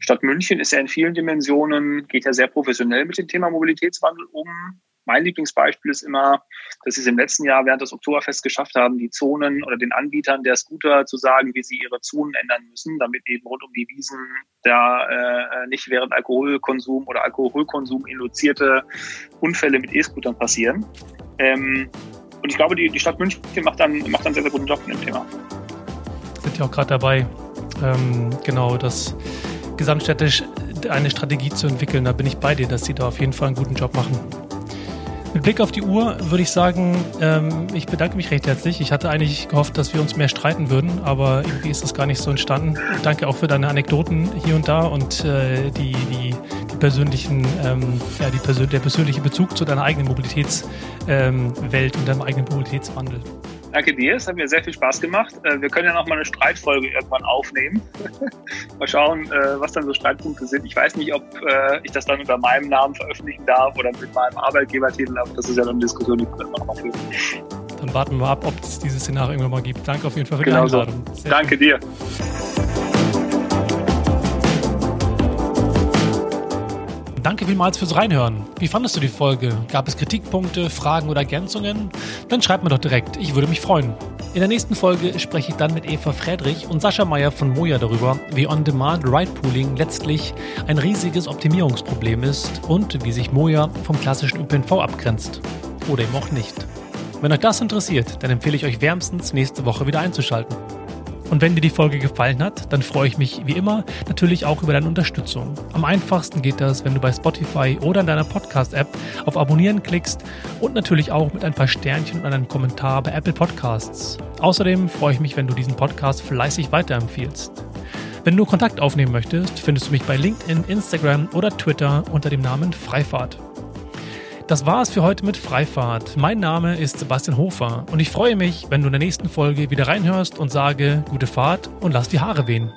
Stadt München ist ja in vielen Dimensionen, geht ja sehr professionell mit dem Thema Mobilitätswandel um. Mein Lieblingsbeispiel ist immer, dass sie es im letzten Jahr während des Oktoberfests geschafft haben, die Zonen oder den Anbietern der Scooter zu sagen, wie sie ihre Zonen ändern müssen, damit eben rund um die Wiesen da äh, nicht während Alkoholkonsum oder Alkoholkonsum induzierte Unfälle mit E-Scootern passieren. Ähm, und ich glaube, die, die Stadt München macht dann, macht dann sehr, sehr guten Job mit dem Thema. Sind ja auch gerade dabei, ähm, genau das gesamtstädtisch eine Strategie zu entwickeln. Da bin ich bei dir, dass sie da auf jeden Fall einen guten Job machen. Mit Blick auf die Uhr würde ich sagen, ähm, ich bedanke mich recht herzlich. Ich hatte eigentlich gehofft, dass wir uns mehr streiten würden, aber irgendwie ist das gar nicht so entstanden. Danke auch für deine Anekdoten hier und da und äh, die, die, die, persönlichen, ähm, ja, die Persön der persönliche Bezug zu deiner eigenen Mobilitätswelt ähm, und deinem eigenen Mobilitätswandel. Danke dir, es hat mir sehr viel Spaß gemacht. Äh, wir können ja noch mal eine Streitfolge irgendwann aufnehmen. *laughs* mal schauen, äh, was dann so Streitpunkte sind. Ich weiß nicht, ob äh, ich das dann unter meinem Namen veröffentlichen darf oder mit meinem Arbeitgebertitel, aber das ist ja dann eine Diskussion, die können wir noch mal führen. Dann warten wir ab, ob es dieses Szenario irgendwann mal gibt. Danke auf jeden Fall für genau die Einladung. So. Danke dir. Danke vielmals fürs Reinhören. Wie fandest du die Folge? Gab es Kritikpunkte, Fragen oder Ergänzungen? Dann schreib mir doch direkt. Ich würde mich freuen. In der nächsten Folge spreche ich dann mit Eva Friedrich und Sascha Meyer von Moja darüber, wie On-Demand Ride Pooling letztlich ein riesiges Optimierungsproblem ist und wie sich Moja vom klassischen ÖPNV abgrenzt. Oder eben auch nicht. Wenn euch das interessiert, dann empfehle ich euch wärmstens nächste Woche wieder einzuschalten. Und wenn dir die Folge gefallen hat, dann freue ich mich wie immer natürlich auch über deine Unterstützung. Am einfachsten geht das, wenn du bei Spotify oder in deiner Podcast-App auf Abonnieren klickst und natürlich auch mit ein paar Sternchen und einem Kommentar bei Apple Podcasts. Außerdem freue ich mich, wenn du diesen Podcast fleißig weiterempfiehlst. Wenn du Kontakt aufnehmen möchtest, findest du mich bei LinkedIn, Instagram oder Twitter unter dem Namen Freifahrt. Das war es für heute mit Freifahrt. Mein Name ist Sebastian Hofer und ich freue mich, wenn du in der nächsten Folge wieder reinhörst und sage gute Fahrt und lass die Haare wehen.